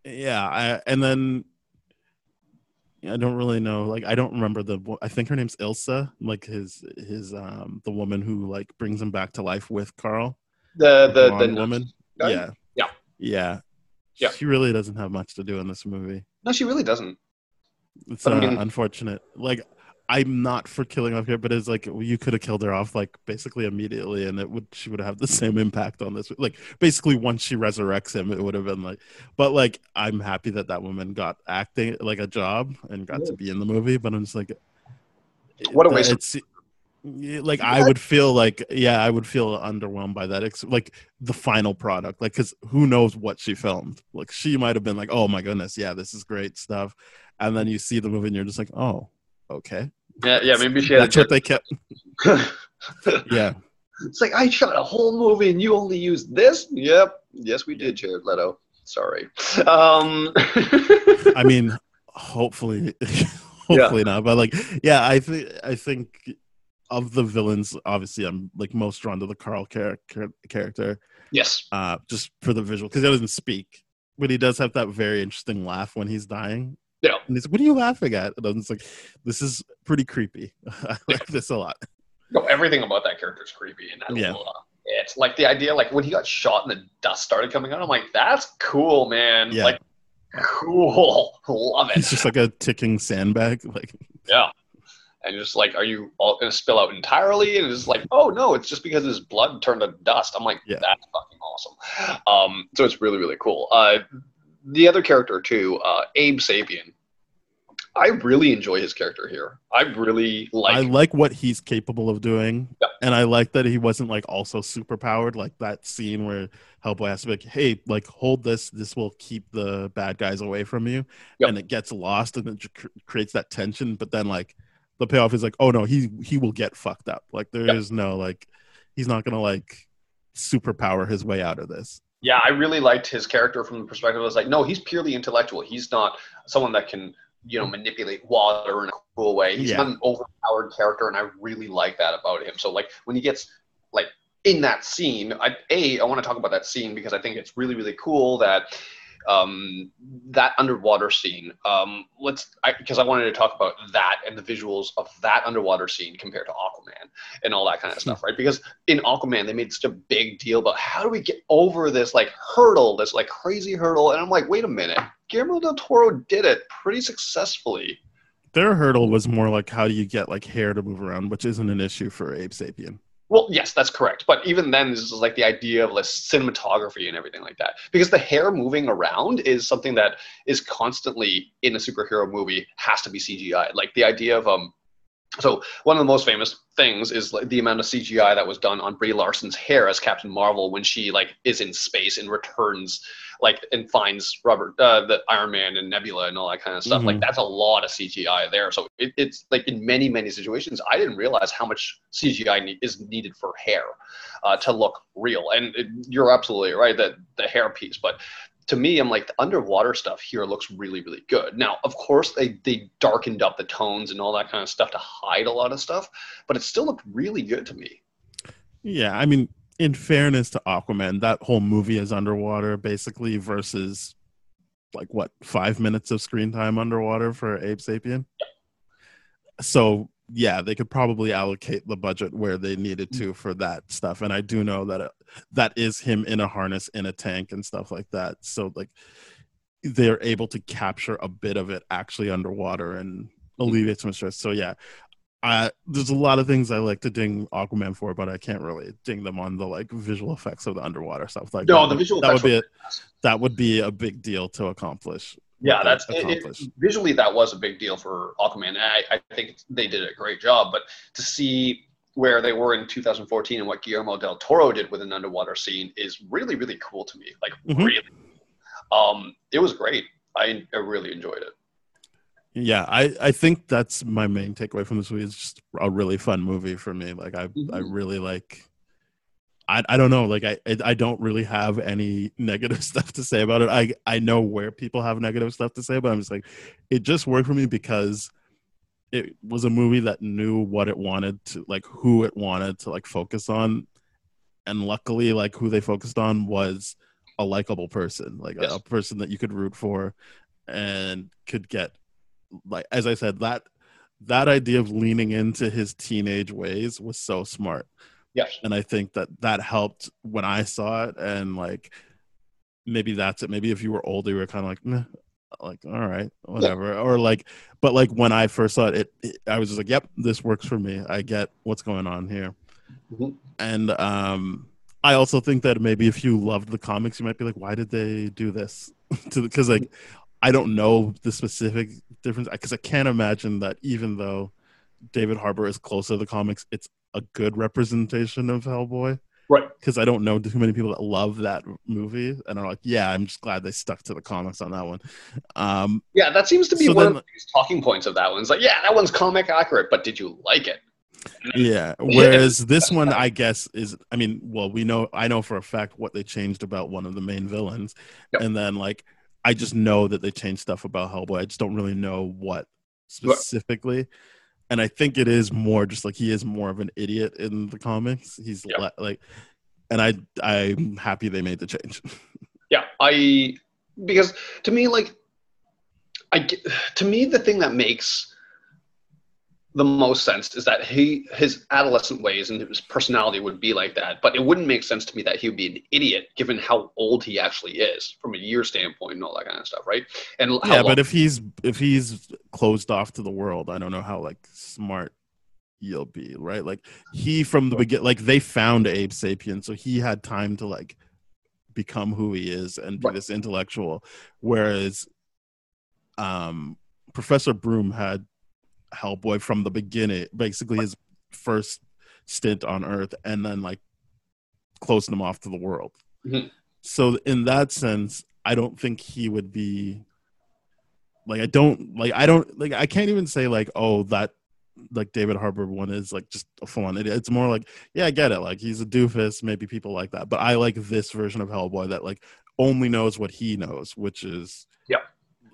yeah, I, and then I don't really know. Like, I don't remember the. I think her name's Ilsa. Like his his um the woman who like brings him back to life with Karl The the the blonde woman. Yeah. Yeah. Yeah. Yeah. She really doesn't have much to do in this movie. No, she really doesn't. It's But I uh, mean- unfortunate. Like I'm not for killing off here, but it's like you could have killed her off like basically immediately, and it would she would have the same impact on this. Like basically, once she resurrects him, it would have been like. But like, I'm happy that that woman got acting like a job and got to be in the movie. But I'm just like, What a waste It's yeah, like I would feel like yeah, I would feel underwhelmed by that. Ex- like the final product, like because who knows what she filmed? Like she might have been like, oh my goodness, yeah, this is great stuff, and then you see the movie and you're just like, oh, okay, Yeah, yeah. Maybe she had. that's what they kept. Yeah, it's like I shot a whole movie and you only used this. Yep. Yes, we did, Jared Leto. Sorry. Um, I mean, hopefully, hopefully not. But like, yeah, I think I think of the villains, obviously, I'm like most drawn to the Karl char- char- character. yes. uh, just for the visual because he doesn't speak, but he does have that very interesting laugh when he's dying. Yeah. and he's what are you laughing at? And I'm just like, this is pretty creepy. I like this a lot. No, everything about that character is creepy, and I Yeah. love it. Like the idea, like when he got shot and the dust started coming out, I'm like, that's cool, man. Yeah. Like, cool. Love it. He's just like a ticking sandbag. Like, Yeah. And just like, are you all going to spill out entirely? And it's like, oh no, it's just because his blood turned to dust. I'm like, Yeah. that's fucking awesome. Um, so it's really, really cool. Uh, the other character too, uh, Abe Sapien. I really enjoy his character here. I really like. I like what he's capable of doing, Yeah. and I like that he wasn't like also super powered. Like that scene where Hellboy has to be like, "Hey, like hold this. This will keep the bad guys away from you," Yep. and it gets lost, and it cr- creates that tension. But then like the payoff is like, "Oh no, he he will get fucked up. Like there is Yep. no like he's not gonna like superpower his way out of this." yeah, I really liked his character from the perspective. I was like, no, he's purely intellectual. He's not someone that can, you know, manipulate water in a cool way. He's Yeah. not an overpowered character, and I really like that about him. So, like, when he gets like in that scene, I, a, I want to talk about that scene because I think it's really, really cool that um, that underwater scene. Um, let's because I, wanted to talk about that and the visuals of that underwater scene compared to Aquaman and all that kind of stuff, right? Because in Aquaman, they made such a big deal about how do we get over this like hurdle, this like crazy hurdle, and I'm like, wait a minute, Guillermo del Toro did it pretty successfully. Their hurdle was more like how do you get like hair to move around, which isn't an issue for Abe Sapien. Well, yes, that's correct. But even then, this is like the idea of like cinematography and everything like that. Because the hair moving around is something that is constantly in a superhero movie has to be CGI. Like the idea of um, so one of the most famous things is like the amount of CGI that was done on Brie Larson's hair as Captain Marvel when she like is in space and returns like and finds Robert uh, the Iron Man and Nebula and all that kind of stuff. Like Mhm. that's a lot of CGI there. So it, it's like in many many situations, I didn't realize how much CGI ne- is needed for hair uh, to look real. And it, you're absolutely right that the hair piece, but to me, I'm like the underwater stuff here looks really, really good. Now, of course, they they darkened up the tones and all that kind of stuff to hide a lot of stuff, but it still looked really good to me. Yeah, I mean, in fairness to Aquaman, that whole movie is underwater basically versus like what five minutes of screen time underwater for Abe Sapien. So yeah, they could probably allocate the budget where they needed to for that stuff, and I do know that uh, that is him in a harness in a tank and stuff like that. So like they're able to capture a bit of it actually underwater and alleviate some stress. So yeah, I, there's a lot of things I like to ding Aquaman for, but I can't really ding them on the like visual effects of the underwater stuff. Like No, that, the visual that would be a, that would be a big deal to accomplish. Yeah, that's it, it- visually that was a big deal for Aquaman. And I, I think they did a great job. But to see where they were in 2014 and what Guillermo del Toro did with an underwater scene is really, really cool to me. Like Mhm. really, um, it was great. I, I really enjoyed it. Yeah, I, I think that's my main takeaway from this movie. It's just a really fun movie for me. Like I I Mhm. really like. I, I don't know like I I don't really have any negative stuff to say about it. I I know where people have negative stuff to say, but I'm just like it just worked for me because it was a movie that knew what it wanted to like who it wanted to like focus on. And luckily like who they focused on was a likable person like a- a person that you could root for and could get like as i said that that idea of leaning into his teenage ways was so smart Yes. and i think that that helped when i saw it. And like maybe that's it. Maybe if you were older you were kind of like Meh, like all right whatever. Or like but like when i first saw it, it, it i was just like yep this works for me. I get what's going on here. Mhm. and um i also think that maybe if you loved the comics you might be like why did they do this? Because like i don't know the specific difference. Because i can't imagine that even though david harbour is close to the comics it's a good representation of hellboy Right. because I don't know too many people that love that movie and are like, yeah, I'm just glad they stuck to the comics on that one. Um, Yeah, that seems to be So one then- of the talking points of that one. It's like, yeah, that one's comic accurate, but did you like it? yeah. Whereas this one, I guess, is I mean, well, we know I know for a fact what they changed about one of the main villains, Yep. and then like I just know that they changed stuff about Hellboy. I just don't really know what specifically. And I think it is more just like he is more of an idiot in the comics. He's Yep. le- like, and I I'm happy they made the change. Yeah, I because to me, like, I to me the thing that makes the most sense is that he his adolescent ways and his personality would be like that, but it wouldn't make sense to me that he would be an idiot given how old he actually is from a year standpoint and all that kind of stuff, right? And how yeah, but if he's if he's closed off to the world, I don't know how like smart he'll be, right? Like he from the begin, like they found Abe Sapien, so he had time to like become who he is and be Right. this intellectual, whereas um Professor Broom had Hellboy from the beginning, basically his first stint on Earth, and then like closing him off to the world. Mhm. So in that sense, I don't think he would be like I don't like I don't like I can't even say like oh that like David Harbour one is like just a full on idiot. It's more like yeah I get it like he's a doofus maybe people like that but I like this version of Hellboy that like only knows what he knows which is.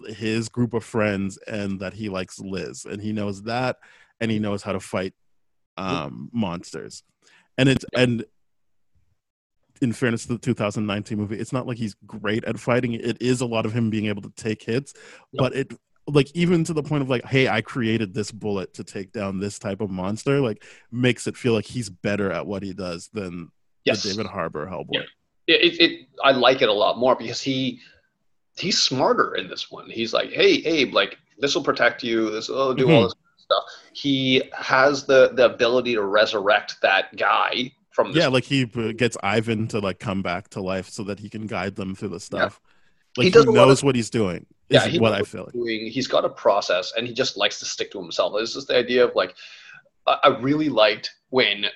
His group of friends and that he likes Liz and he knows that and he knows how to fight um monsters and it's and in fairness to the 2019 movie, it's not like he's great at fighting. It is a lot of him being able to take hits, Yep. but it like even to the point of like, hey, I created this bullet to take down this type of monster, like makes it feel like he's better at what he does than yes, the David Harbour Hellboy. Yeah. it, it I like it a lot more because he he's smarter in this one. He's like, hey Abe, like this will protect you. This will do all Mhm. this stuff. He has the the ability to resurrect that guy from. Yeah, like he gets Ivan to like come back to life so that he can guide them through the stuff. Like He he, does lot knows what he's doing. Yeah, he what I feel like. doing. He's got a process, and he just likes to stick to himself. It's just the idea of like, I, I really liked when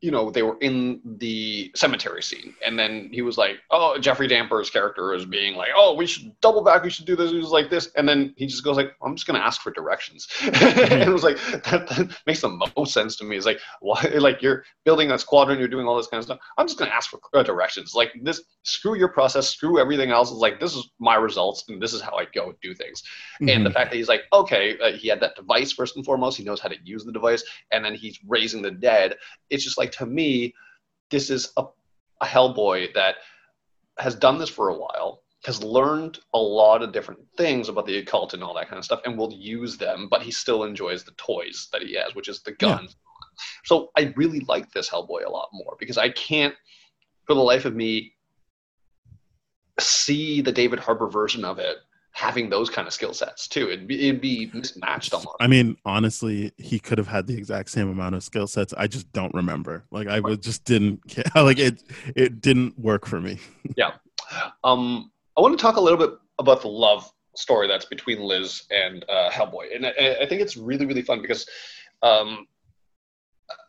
you know they were in the cemetery scene. And then he was like oh jeffrey tambor's character is being like oh we should double back we should do this he was like this. And then he just goes like i'm just going to ask for directions. And it was like that, that makes the most sense to me. It's like why like you're building a squadron you're doing all this kind of stuff. I'm just going to ask for uh, directions. Like this screw your process screw everything else. It's like this is my results and this is how i go do things. And the Mhm. fact that he's like okay uh, he had that device first and foremost. He knows how to use the device. And then he's raising the dead. It's just like to me this is a, a hellboy that has done this for a while has learned a lot of different things about the occult and all that kind of stuff and will use them but he still enjoys the toys that he has which is the Yeah. guns so i really like this hellboy a lot more because i can't for the life of me see the david harbour version of it having those kind of skill sets too it'd be, it'd be mismatched almost I mean, honestly, he could have had the exact same amount of skill sets. I just don't remember. Like I was just didn't care. like it. It didn't work for me. Yeah. Um, I want to talk a little bit about the love story that's between Liz and uh, Hellboy, and I, I think it's really really fun because um,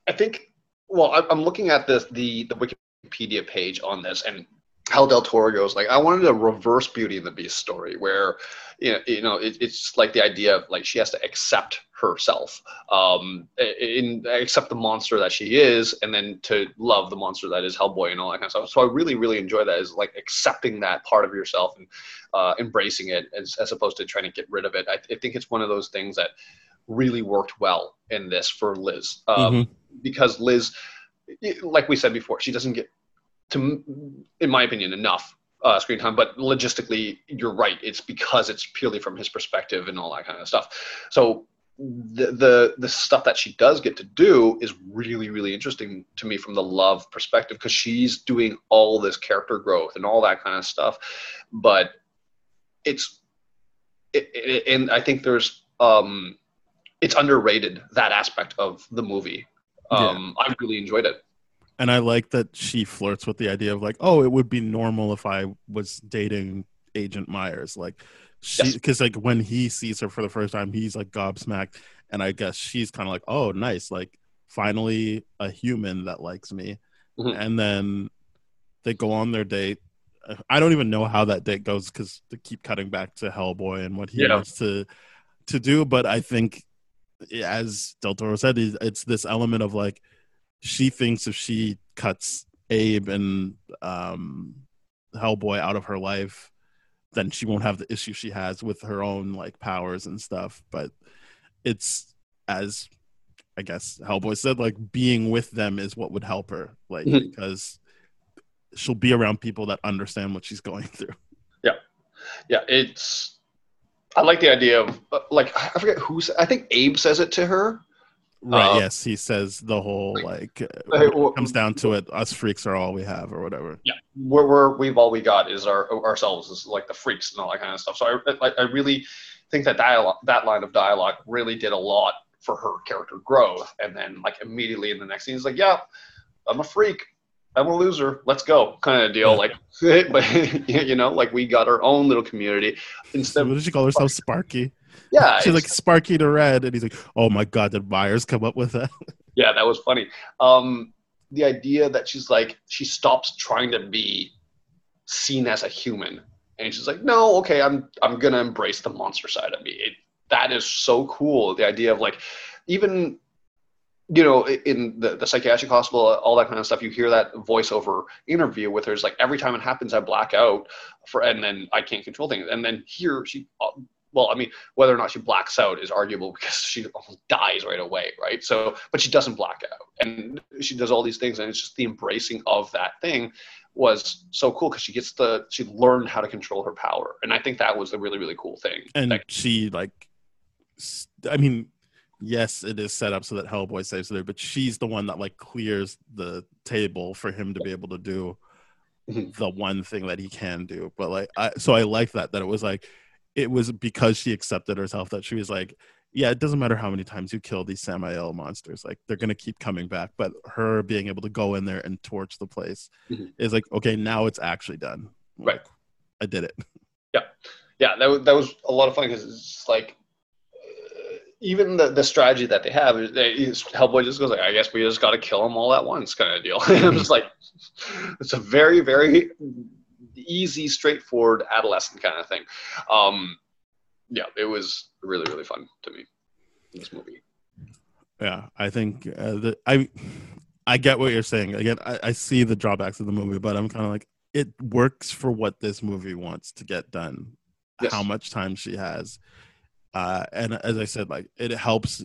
I think well I, I'm looking at this the the Wikipedia page on this and. Hal Del Toro goes like, I wanted a reverse Beauty and the Beast story where, you know, you know, it, it's like the idea of like she has to accept herself, um, in accept the monster that she is, and then to love the monster that is Hellboy and all that kind of stuff. So I really, really enjoy that is like accepting that part of yourself and uh, embracing it as, as opposed to trying to get rid of it. I, I think it's one of those things that really worked well in this for Liz um, because Liz, like we said before, she doesn't get to, in my opinion, enough uh, screen time. But logistically, you're right. It's because it's purely from his perspective and all that kind of stuff. So the the the stuff that she does get to do is really really interesting to me from the love perspective because she's doing all this character growth and all that kind of stuff but it's it, it, and i think there's um it's underrated that aspect of the movie um i really enjoyed it And I like that she flirts with the idea of like, oh, it would be normal if I was dating Agent Myers. Like, she Yes. because like when he sees her for the first time, he's like gobsmacked, and I guess she's kind of like, oh, nice, like finally a human that likes me. Mhm. And then they go on their date. I don't even know how that date goes because they keep cutting back to Hellboy and what he Yeah. wants to to do. But I think, as Del Toro said, it's this element of like she thinks if she cuts Abe and um, Hellboy out of her life, then she won't have the issue she has with her own like powers and stuff. But it's as I guess Hellboy said, like being with them is what would help her, like Mhm. because she'll be around people that understand what she's going through. yeah yeah, it's i like the idea of uh, like i forget who sa- i think abe says it to her Right? Uh, yes, he says the whole like uh, Hey, when it comes down to it, us freaks are all we have, or whatever. we're, we're we've all we got is our ourselves is like the freaks and all that kind of stuff. So I I, I really think that dialogue that line of dialogue really did a lot for her character growth. And then like immediately in the next scene, he's like, yeah, I'm a freak. I'm a loser. Let's go, kind of deal. Yeah. Like, but you know, like we got our own little community instead. what did she call herself? Sparky. Yeah, She's like Sparky to Red, and he's like, "Oh my god, did Myers come up with that?" yeah, that was funny. Um, the idea that she's like she stops trying to be seen as a human, and she's like, no, okay, I'm I'm gonna embrace the monster side of me. It, that is so cool. The idea of like even you know in the, the psychiatric hospital all that kind of stuff you hear that voiceover interview with her It's like every time it happens i black out for and then i can't control things and then here she uh, well i mean whether or not she blacks out is arguable because she almost dies right away right so but she doesn't black out and she does all these things and it's just the embracing of that thing was so cool because she gets the she learned how to control her power and i think that was the really really cool thing And Like, she like, I mean, yes, it is set up so that Hellboy saves her, but she's the one that like clears the table for him to be able to do Mhm. the one thing that he can do. But like, I so I like that that it was like, it was because she accepted herself that she was like. Yeah, it doesn't matter how many times you kill these Samael monsters; like they're gonna keep coming back. But her being able to go in there and torch the place Mhm. is like, okay, now it's actually done. Right. I did it. yeah yeah. that was, that was a lot of fun because it's like uh, even the, the strategy that they have is they, Hellboy just goes like, I guess we just got to kill them all at once, kind of deal. I'm just like, it's a very very easy, straightforward adolescent kind of thing. Um, yeah, it was really really fun to me. This movie. Yeah, I think uh, the, I I get what you're saying. Again, I, I see the drawbacks of the movie, but I'm kind of like it works for what this movie wants to get done. Yes. How much time she has, uh, and as I said, like it helps.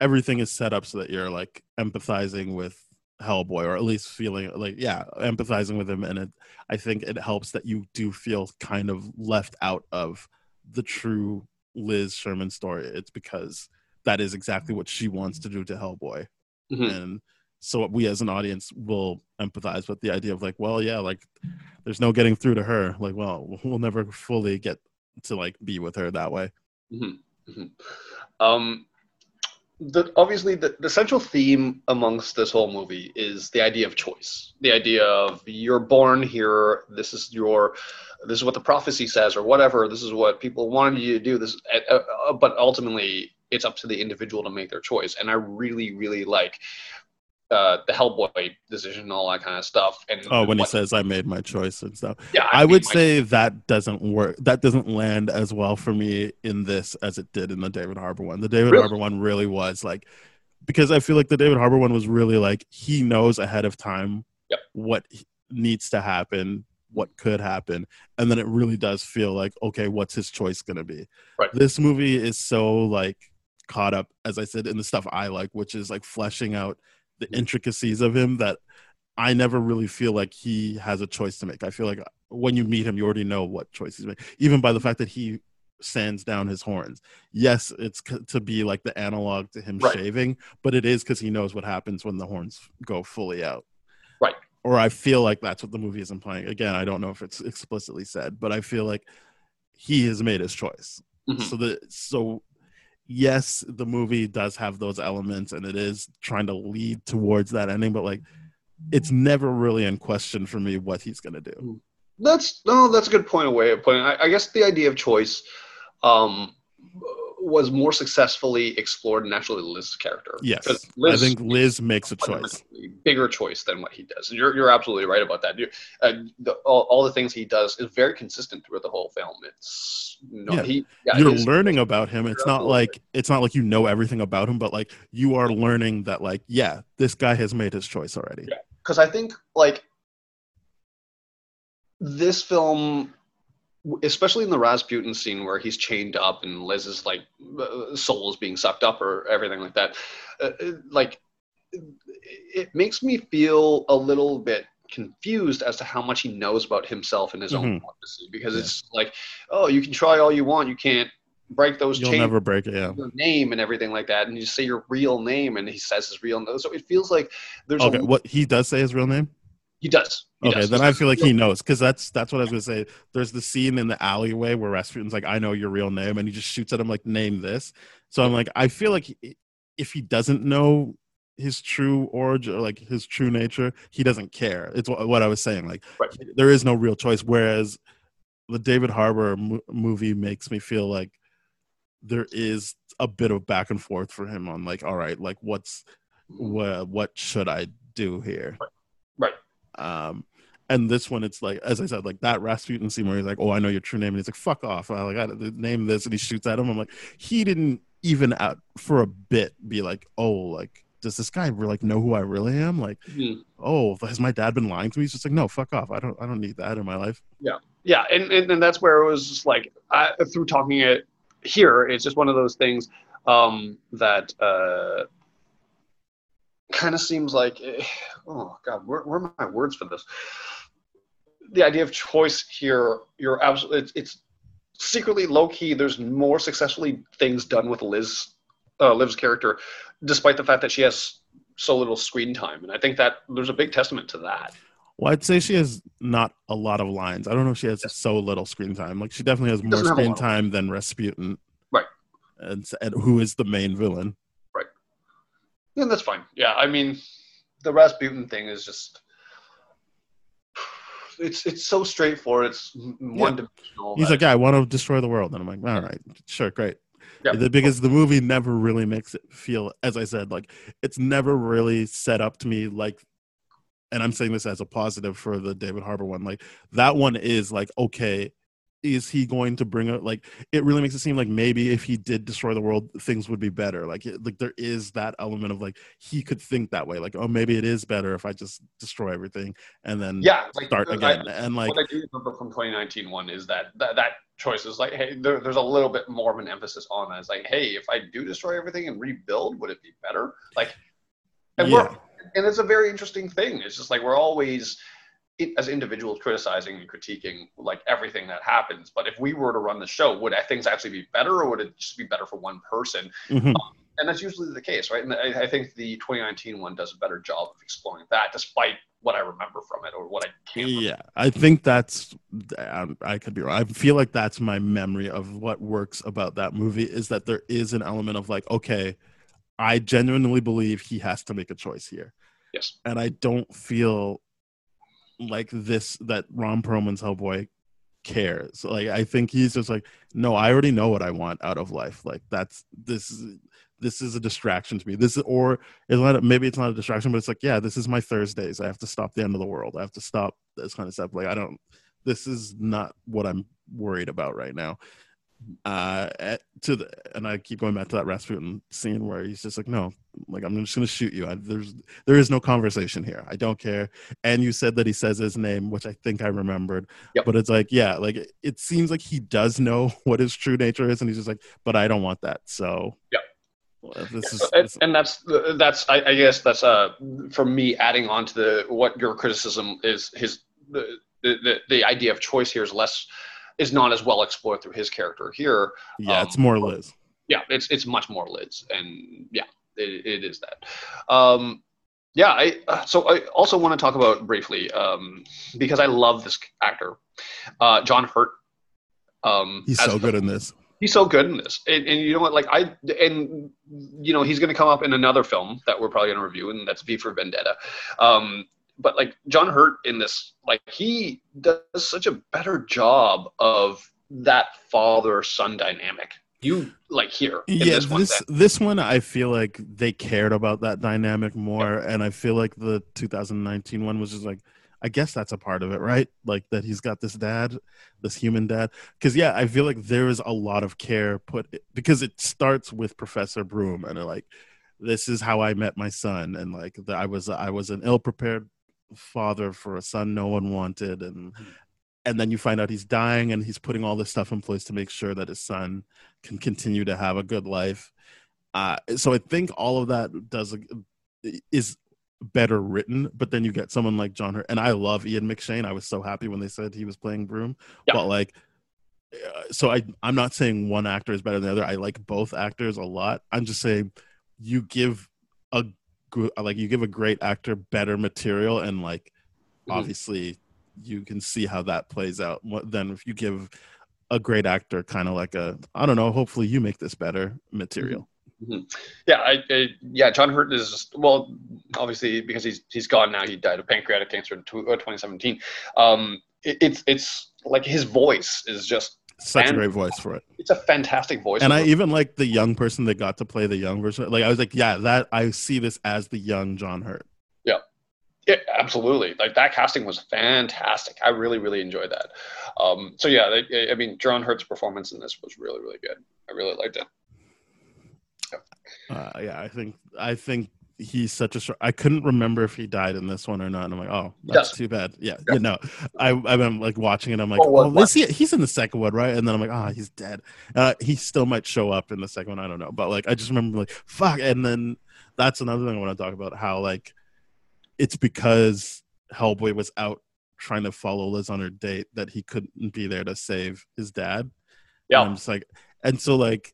Everything is set up so that you're like empathizing with Hellboy, or at least feeling like yeah, empathizing with him, and it. I think it helps that you do feel kind of left out of the true Liz Sherman story. It's because that is exactly what she wants to do to Hellboy Mhm. and so we as an audience will empathize with the idea of like well yeah like there's no getting through to her like well we'll never fully get to like be with her that way Um, the, obviously, the, the central theme amongst this whole movie is the idea of choice. The idea of you're born here. This is your, this is what the prophecy says, or whatever. This is what people wanted you to do. This, uh, uh, but ultimately, it's up to the individual to make their choice. And I really, really like uh, the Hellboy decision and all that kind of stuff. And oh when he says i made my choice and stuff yeah, i mean, would say that doesn't work that doesn't land as well for me in this as it did in the david harbour one the david Really? harbour one really was like because i feel like the david harbour one was really like he knows ahead of time Yep. what needs to happen what could happen and then it really does feel like okay what's his choice going to be Right. this movie is so like caught up as i said in the stuff i like which is like fleshing out the intricacies of him that i never really feel like he has a choice to make i feel like when you meet him you already know what choice he's making even by the fact that he sands down his horns yes it's c- to be like the analog to him Right. shaving but it is because he knows what happens when the horns go fully out Right. or i feel like that's what the movie is implying again i don't know if it's explicitly said but i feel like he has made his choice Mhm. so the so yes the movie does have those elements and it is trying to lead towards that ending but like it's never really in question for me what he's gonna do That's no, that's a good point. A way of putting. I, I guess the idea of choice um, was more successfully explored in actually Liz's character. yes 'Cause i think liz makes a choice bigger choice than what he does. And you're you're absolutely right about that. Uh, the, all, all the things he does is very consistent throughout the whole film. It's no, Yeah. he yeah, you're learning about him it's not like it's not like you know everything about him but like you are learning that like yeah this guy has made his choice already Yeah. because I think like this film, especially in the Rasputin scene where he's chained up and Liz's like uh, soul is being sucked up or everything like that, uh, uh, like it makes me feel a little bit confused as to how much he knows about himself and his own Mhm. prophecy because Yeah. it's like oh you can try all you want you can't break those you'll chains never break it yeah your name and everything like that and you say your real name and he says his real name so it feels like there's okay a, what he does say his real name he does He okay does. then i feel like he knows because that's that's what i was gonna say there's the scene in the alleyway where rasputin's like i know your real name and he just shoots at him like name this so i'm like i feel like he- if he doesn't know his true origin or like his true nature he doesn't care it's what, what i was saying like Right. there is no real choice whereas the david harbour mo- movie makes me feel like there is a bit of back and forth for him on like all right like what's what what should i do here Right. Um and this one it's like as i said like that rasputin scene where he's like oh i know your true name and he's like fuck off. I like i name this and he shoots at him. I'm like he didn't even out for a bit be like oh like does this guy like know who i really am? Like Mhm. oh has my dad been lying to me? He's just like no fuck off. I don't i don't need that in my life. Yeah. And, and, and that's where it was just like I, through talking it here it's just one of those things um, that uh, kind of seems like eh, oh god where, where are my words for this? The idea of choice here you're absolutely it's, it's secretly low key there's more successfully things done with liz uh, liv's character despite the fact that she has so little screen time and i think that there's a big testament to that. Well i'd say she has not a lot of lines. I don't know if she has so little screen time. Like she definitely has more doesn't screen time than rasputin. Right. and, and who is the main villain Yeah, that's fine. Yeah, I mean, the Rasputin thing is just it's it's so straightforward. It's one dimensional. He's like, yeah, I want to destroy the world. And I'm like, all right, sure, great. Yeah. The- because the movie never really makes it feel as i said like it's never really set up to me like and i'm saying this as a positive for the david harbour one like that one is like okay is he going to bring it like it really makes it seem like maybe if he did destroy the world things would be better like it, like there is that element of like he could think that way like oh maybe it is better if i just destroy everything and then Yeah, like, start I- again and like what I do remember from 2019 one is that that, that choice is like, hey, there, there's a little bit more of an emphasis on that. It's like, hey, if I do destroy everything and rebuild, would it be better? Like, and yeah we're and it's a very interesting thing. It's just like we're always as individuals criticizing and critiquing like everything that happens. But if we were to run the show, would things actually be better, or would it just be better for one person? Mhm. And that's usually the case, right? And I, I think the 2019 one does a better job of exploring that, despite what I remember from it or what I can't. remember. Yeah, I think that's. um, I could be wrong. I feel like that's my memory of what works about that movie is that there is an element of like, okay, I genuinely believe he has to make a choice here, Yes. and I don't feel like this that Ron Perlman's Hellboy cares. Like, I think he's just like, no, I already know what I want out of life. Like, that's this. is This is a distraction to me. This is, or it's not. Maybe it's not a distraction, but it's like, yeah, this is my Thursdays. I have to stop the end of the world. I have to stop this kind of stuff. Like, I don't. This is not what I'm worried about right now. Uh, at- to the and I keep going back to that Rasputin scene where he's just like, no, like I'm just gonna shoot you. I, there's there is no conversation here. I don't care. And you said that he says his name, which I think I remembered. Yep. But it's like, yeah, like it, it seems like he does know what his true nature is, and he's just like, but I don't want that. So yeah. well, this is So, and, and that's that's I, I guess that's uh for me adding on to the what your criticism is his the the the idea of choice here is less is not as well explored through his character here. yeah, um, it's more Liz. Yeah, it's it's much more Liz, and yeah, it, it is that. Um, yeah, I uh, so I also want to talk about briefly um, because I love this actor, uh, John Hurt. Um, He's so the- good in this. he's so good in this and, and you know what like i and you know he's going to come up in another film that we're probably going to review and that's v for vendetta um but like john hurt in this like he does such a better job of that father son dynamic. You like here in yeah this one this this one i feel like they cared about that dynamic more and i feel like the 2019 one was just like i guess that's a part of it right? Like that he's got this dad this human dad. Because yeah i feel like there is a lot of care put because it starts with professor broom and like this is how i met my son and like the, i was i was an ill-prepared father for a son no one wanted and and then you find out he's dying and he's putting all this stuff in place to make sure that his son can continue to have a good life. Uh, so I think all of that does is better written, but then you get someone like John Hurt, and I love Ian McShane. I was so happy when they said he was playing Broom, Yeah. but like, uh, so I I'm not saying one actor is better than the other. I like both actors a lot. I'm just saying you give a like you give a great actor better material, and like Mhm. obviously you can see how that plays out. Then if you give a great actor kind of like a I don't know. Hopefully you make this better material. yeah I, I yeah john hurt is just, well obviously because he's he's gone now he died of pancreatic cancer in tw- uh, 2017 um it, it's it's like his voice is just Such a great voice for it. it's a fantastic voice And I even like the young person that got to play the young version. Like I was like, yeah, that I see this as the young John Hurt. Yeah, Yeah, absolutely. Like that casting was fantastic. I really, really enjoyed that. Um, so yeah, I, I mean, John Hurt's performance in this was really, really good. I really liked it. Uh, yeah, I think I think he's such a. I couldn't remember if he died in this one or not. And I'm like, oh, that's Yes. too bad. Yeah, Yeah. you know, I I've been like watching it. I'm like, Oh, oh, is he? He's in the second one, right? And then I'm like, ah, he's dead. Uh, he still might show up in the second one. I don't know, but like, I just remember like, fuck. And then that's another thing I want to talk about. How like, it's because Hellboy was out trying to follow Liz on her date that he couldn't be there to save his dad. Yeah. And I'm just like, and so like,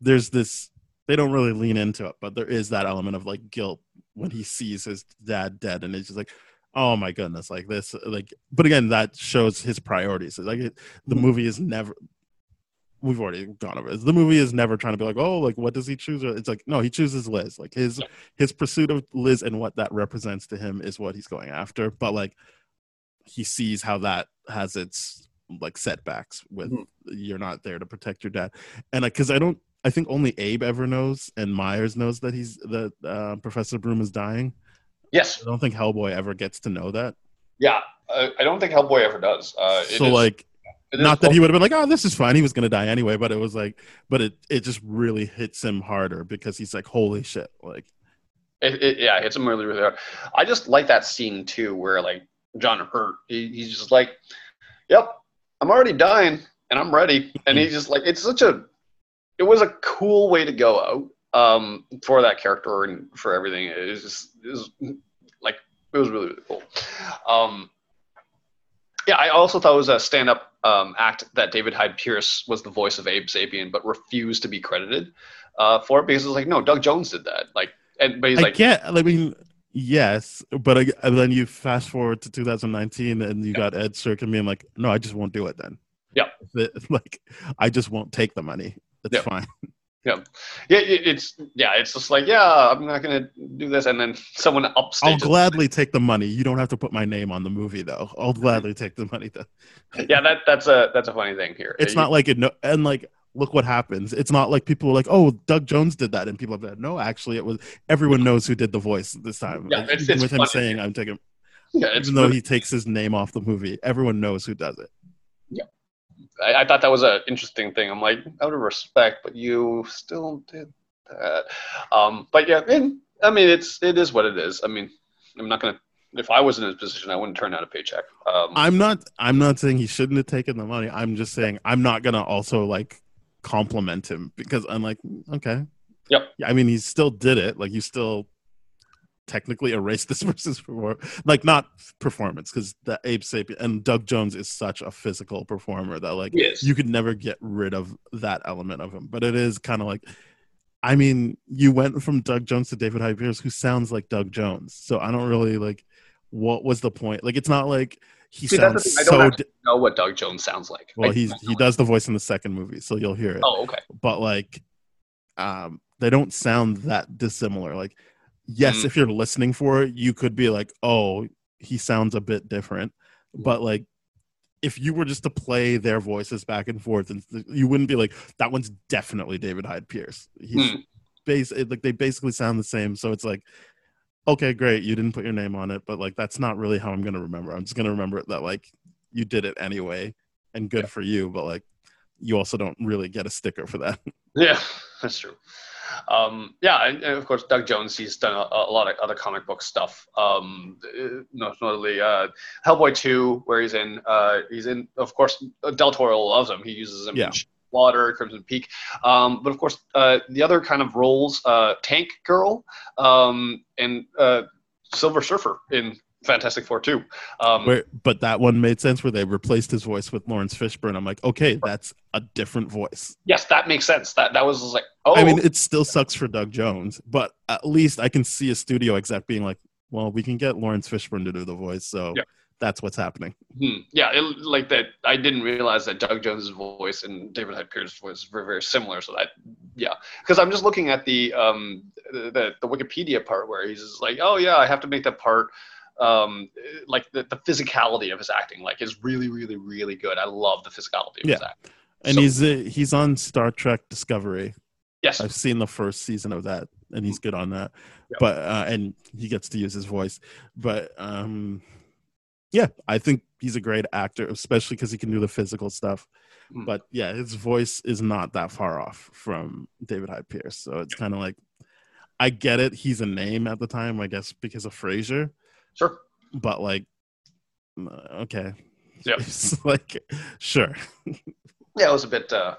there's this. They don't really lean into it, but there is that element of like guilt when he sees his dad dead, and it's just like, oh my goodness, like this, like. But again, that shows his priorities. Like it, the movie is never. We've already gone over this. The movie is never trying to be like, oh, like what does he choose? It's like no, he chooses Liz. Like his his pursuit of Liz and what that represents to him is what he's going after. But like he sees how that has its like setbacks with Mhm. you're not there to protect your dad and like because i don't I think only Abe ever knows, and Myers knows that he's that uh, Professor Broom is dying. Yes. I don't think Hellboy ever gets to know that. Yeah. Uh, I don't think Hellboy ever does. Uh, so is- like, not that he would have been like, "Oh, this is fine." He was gonna die anyway, but it was like, but it it just really hits him harder because he's like, "Holy shit!" Like, It, it, yeah, it's him really, really hard. I just like that scene too, where like John Hurt, he, he's just like, "Yep, I'm already dying, and I'm ready," and he's just like, it's such a, it was a cool way to go out um, for that character and for everything. It was just, it was like, it was really, really cool. Um, yeah, I also thought it was a stand-up um, act that David Hyde Pierce was the voice of Abe Sapien, but refused to be credited uh, for it because it was like, no, Doug Jones did that. Like, and but he's I like, get. I mean, yes, but I, and then you fast forward to 2019, and you got Ed Skrein being like, "No, I just won't do it." Then, Yeah. Like, I just won't take the money. It's Yeah. fine. Yeah, it, it's yeah, it's just like yeah, I'm not gonna do this, and then someone ups. I'll gladly take the money. You don't have to put my name on the movie, though. I'll mm-hmm. gladly take the money. Though yeah, that that's a that's a funny thing here. it's You- not like it. No, and like, look what happens. It's not like people are like, "Oh, Doug Jones did that," and people have been, no, actually, it was everyone knows who did the voice this time. Yeah, Like, it's- even it's with him saying, "I'm taking," yeah, it's even though really- he takes his name off the movie, everyone knows who does it. I, I thought that was an interesting thing. I'm like, out of respect, but you still did that. Um, but yeah, and, I mean, it's it is what it is. I mean, I'm not gonna. If I was in his position, I wouldn't turn out a paycheck. Um, I'm not. I'm not saying he shouldn't have taken the money. I'm just saying I'm not gonna also like compliment him because I'm like, okay, Yep. Yeah, I mean, he still did it. Like, you still technically erased this person's perform like not performance because the Abe Sapien and Doug Jones is such a physical performer that like Yes. you could never get rid of that element of him. But it is kind of like. I mean, you went from Doug Jones to David Hyde Pierce, who sounds like Doug Jones. So I don't really like. What was the point? Like, it's not like he See, sounds. I don't so. actually know what Doug Jones sounds like. Well, I- he's he does the voice in the second movie, so you'll hear it. Oh, okay. But like, um, they don't sound that dissimilar. Like, yes, Mm. if you're listening for it, you could be like, oh, he sounds a bit different. But like, if you were just to play their voices back and forth, and you wouldn't be like, that one's definitely David Hyde Pierce. He's Mm. base like they basically sound the same. So it's like. Okay, great. You didn't put your name on it, but like that's not really how I'm gonna remember. I'm just gonna remember that like you did it anyway, and good for you. But like, you also don't really get a sticker for that. Yeah, that's true. Um, yeah, and, and of course, Doug Jones, he's done a, a lot of other comic book stuff. Um, uh, notably, uh, Hellboy 2, where he's in, uh, he's in, of course, Del Toro loves him. He uses him Yeah. in Water, Crimson Peak. Um, but of course, uh, the other kind of roles, uh, Tank Girl um, and uh, Silver Surfer in Fantastic Four 2. Um, Where, but that one made sense where they replaced his voice with Laurence Fishburne. I'm like, okay, that's a different voice. yes, that makes sense. That that was like, oh, I mean, it still sucks for Doug Jones, but at least I can see a studio exec being like, well, we can get Laurence Fishburne to do the voice, so Yeah. that's what's happening. Hmm. Yeah, it, like that. I didn't realize that Doug Jones's voice and David Hyde Pierce's voice were very similar. So that, yeah, because I'm just looking at the um the the Wikipedia part where he's like, oh yeah, I have to make that part. Um, like the, the physicality of his acting, like is really, really, really good. I love the physicality of his Yeah. acting. And So- he's uh, he's on Star Trek Discovery. Yes, I've seen the first season of that, and he's good on that. Yep. But uh, and he gets to use his voice. But um, yeah, I think he's a great actor, especially because he can do the physical stuff. Mm. But yeah, his voice is not that far off from David Hyde Pierce, so it's kind of like I get it. He's a name at the time, I guess, because of Frasier. Sure. But like, okay, it's like sure. Yeah, it was a bit uh,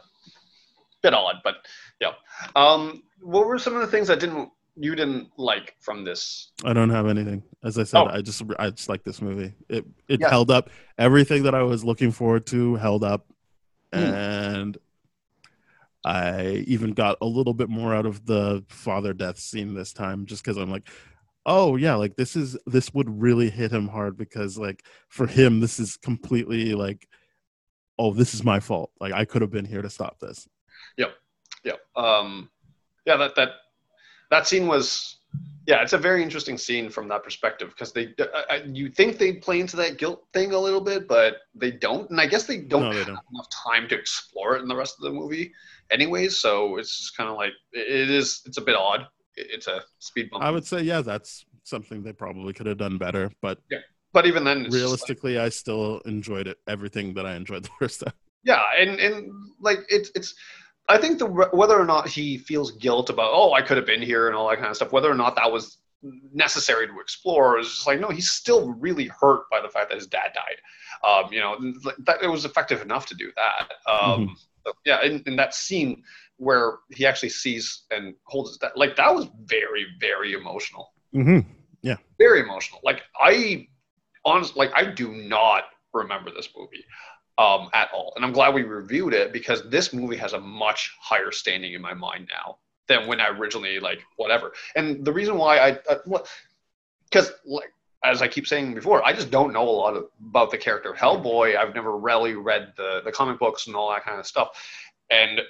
bit odd, but yeah. Um, what were some of the things that didn't you didn't like from this? I don't have anything. As I said, Oh. I just I just like this movie. It it Yeah. held up. Everything that I was looking forward to held up, Hmm. and I even got a little bit more out of the father death scene this time, just because I'm like, oh yeah, like this is this would really hit him hard because like for him this is completely like, oh this is my fault. Like I could have been here to stop this. Yeah. Um, yeah, that that that scene was yeah, it's a very interesting scene from that perspective because they, I, I, you think they play into that guilt thing a little bit, but they don't, and I guess they don't No, they have don't. enough time to explore it in the rest of the movie, anyways. So it's just kind of like it is. It's a bit odd. It- It's a speed bump. I would say, yeah, that's something they probably could have done better. But yeah. but even then, just like- realistically, I still enjoyed it. Everything that I enjoyed the first time. Yeah, and and like it's it's. I think the whether or not he feels guilt about oh I could have been here and all that kind of stuff, whether or not that was necessary to explore is just like no, he's still really hurt by the fact that his dad died. Um, you know, like, that it was effective enough to do that. Um, so, yeah, in, in that scene where he actually sees and holds that, like that was very very emotional Mm-hmm. Yeah, very emotional. Like I honestly, like I do not remember this movie um, at all, and I'm glad we reviewed it because this movie has a much higher standing in my mind now than when I originally like whatever. And the reason why I, what, because like as I keep saying before, I just don't know a lot of, about the character of Hellboy. I've never really read the the comic books and all that kind of stuff, and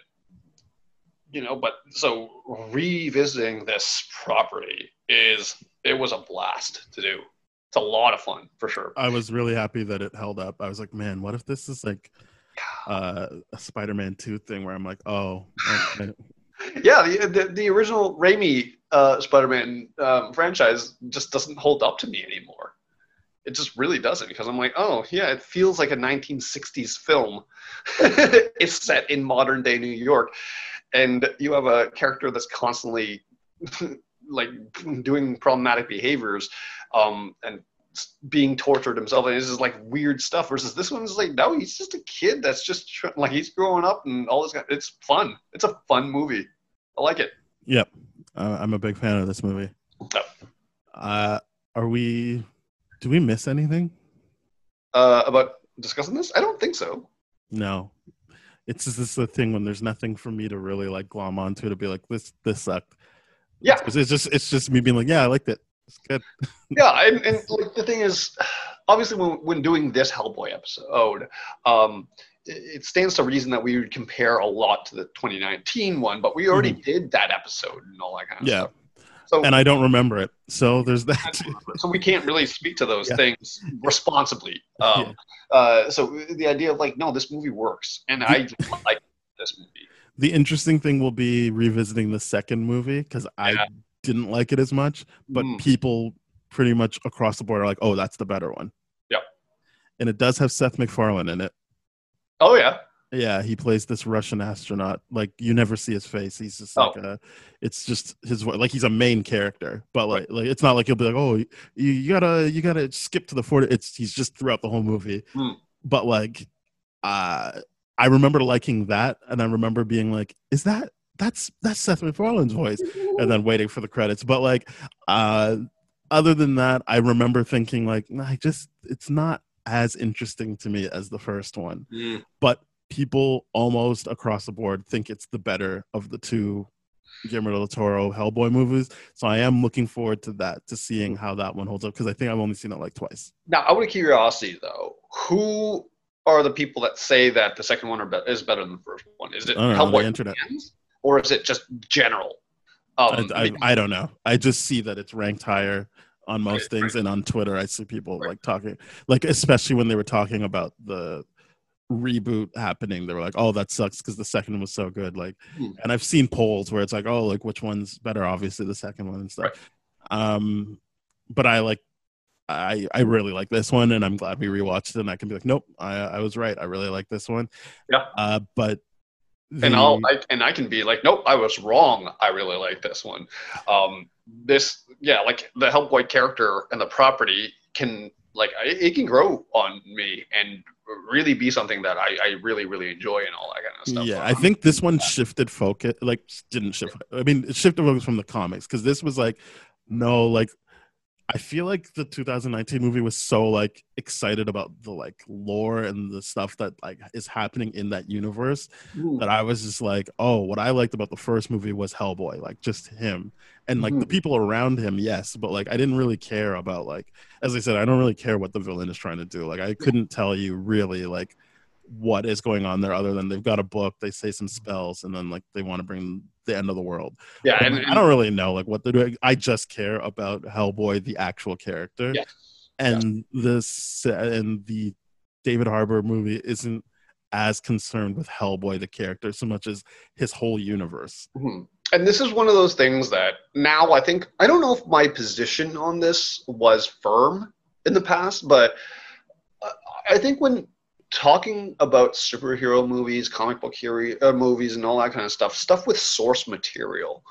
you know, but so revisiting this property is it was a blast to do. It's a lot of fun for sure. I was really happy that it held up. I was like, man, what if this is like uh, a Spider-Man Two thing where I'm like, oh, okay. Yeah, the the, the original Raimi uh, Spider-Man um, franchise just doesn't hold up to me anymore. It just really doesn't because I'm like, oh yeah, it feels like a 1960s film. it's set in modern day New York, and you have a character that's constantly like doing problematic behaviors um, and being tortured himself and it's just like weird stuff versus this one's like no he's just a kid that's just like he's growing up and all this it's fun it's a fun movie i like it yep. Uh, I'm a big fan of this movie. Yep. Uh, are we? Do we miss anything? uh, about discussing this i don't think so No. It's just this is the thing when there's nothing for me to really like glom onto to be like this. This sucked. yeah It's, it's just it's just me being like, yeah, I liked it. It's good. yeah and, and like the thing is obviously when, when doing this hellboy episode um it stands to reason that we would compare a lot to the 2019 one but we already did that episode and all that kind of Yeah. stuff so And I don't remember it, so there's that. so we can't really speak to those Yeah. things responsibly um uh so the idea of like no this movie works and i like this movie The interesting thing will be revisiting the second movie because I didn't like it as much, but Mm. people pretty much across the board are like, "Oh, that's the better one." Yep. And it does have Seth MacFarlane in it. Oh yeah Yeah, he plays this Russian astronaut. Like you never see his face. He's just like a. It's just his like he's a main character, but like like it's not like he'll be like, oh, you, you gotta you gotta skip to the forty. It's he's just throughout the whole movie. Hmm. But like, uh, I remember liking that, and I remember being like, is that that's that's Seth MacFarlane's voice, and then waiting for the credits. But like, uh, other than that, I remember thinking like, I just it's not as interesting to me as the first one Mm. but people almost across the board think it's the better of the two Guillermo del Toro Hellboy movies. So I am looking forward to that, to seeing how that one holds up because I think I've only seen it like twice. now out of curiosity though who are the people that say that the second one are be- is better than the first one is it know, hellboy the internet. fans, or is it just general um, I, I, I don't know. I just see that it's ranked higher on most Right, things, and on Twitter, I see people Right. like talking, like especially when they were talking about the reboot happening. They were like, "Oh, that sucks" because the second one was so good. Like, Hmm. and I've seen polls where it's like, "Oh, like which one's better?" Obviously, the second one and stuff. Um, but I like. I, I really like this one and I'm glad we rewatched it and I can be like, nope, I, I was right. I really like this one. Yeah. Uh, but and I'll I, and I can be like, nope, I was wrong. I really like this one. Um, this, yeah, like the Hellboy character and the property can like it, it can grow on me and really be something that I, I really really enjoy and all that kind of stuff. Yeah, I think this one shifted focus. Like, didn't shift. I mean, it shifted focus from the comics because this was like, no, like, I feel like the 2019 movie was so like excited about the like lore and the stuff that like is happening in that universe Mm. that I was just like, oh, what I liked about the first movie was Hellboy, like just him and like the Mhm. people around him, yes, but like I didn't really care about like, as I said, I don't really care what the villain is trying to do. Like I couldn't tell you really like what is going on there other than they've got a book, they say some spells, and then like they want to bring the end of the world. Yeah, and, like, I don't really know like what they're doing. I just care about Hellboy, the actual character, Yes. and this and the David Harbour movie isn't as concerned with Hellboy the character so much as his whole universe. Mhm. And this is one of those things that now I think I don't know if my position on this was firm in the past, but uh, I think when talking about superhero movies, comic book hero uh, movies, and all that kind of stuff, stuff with source material,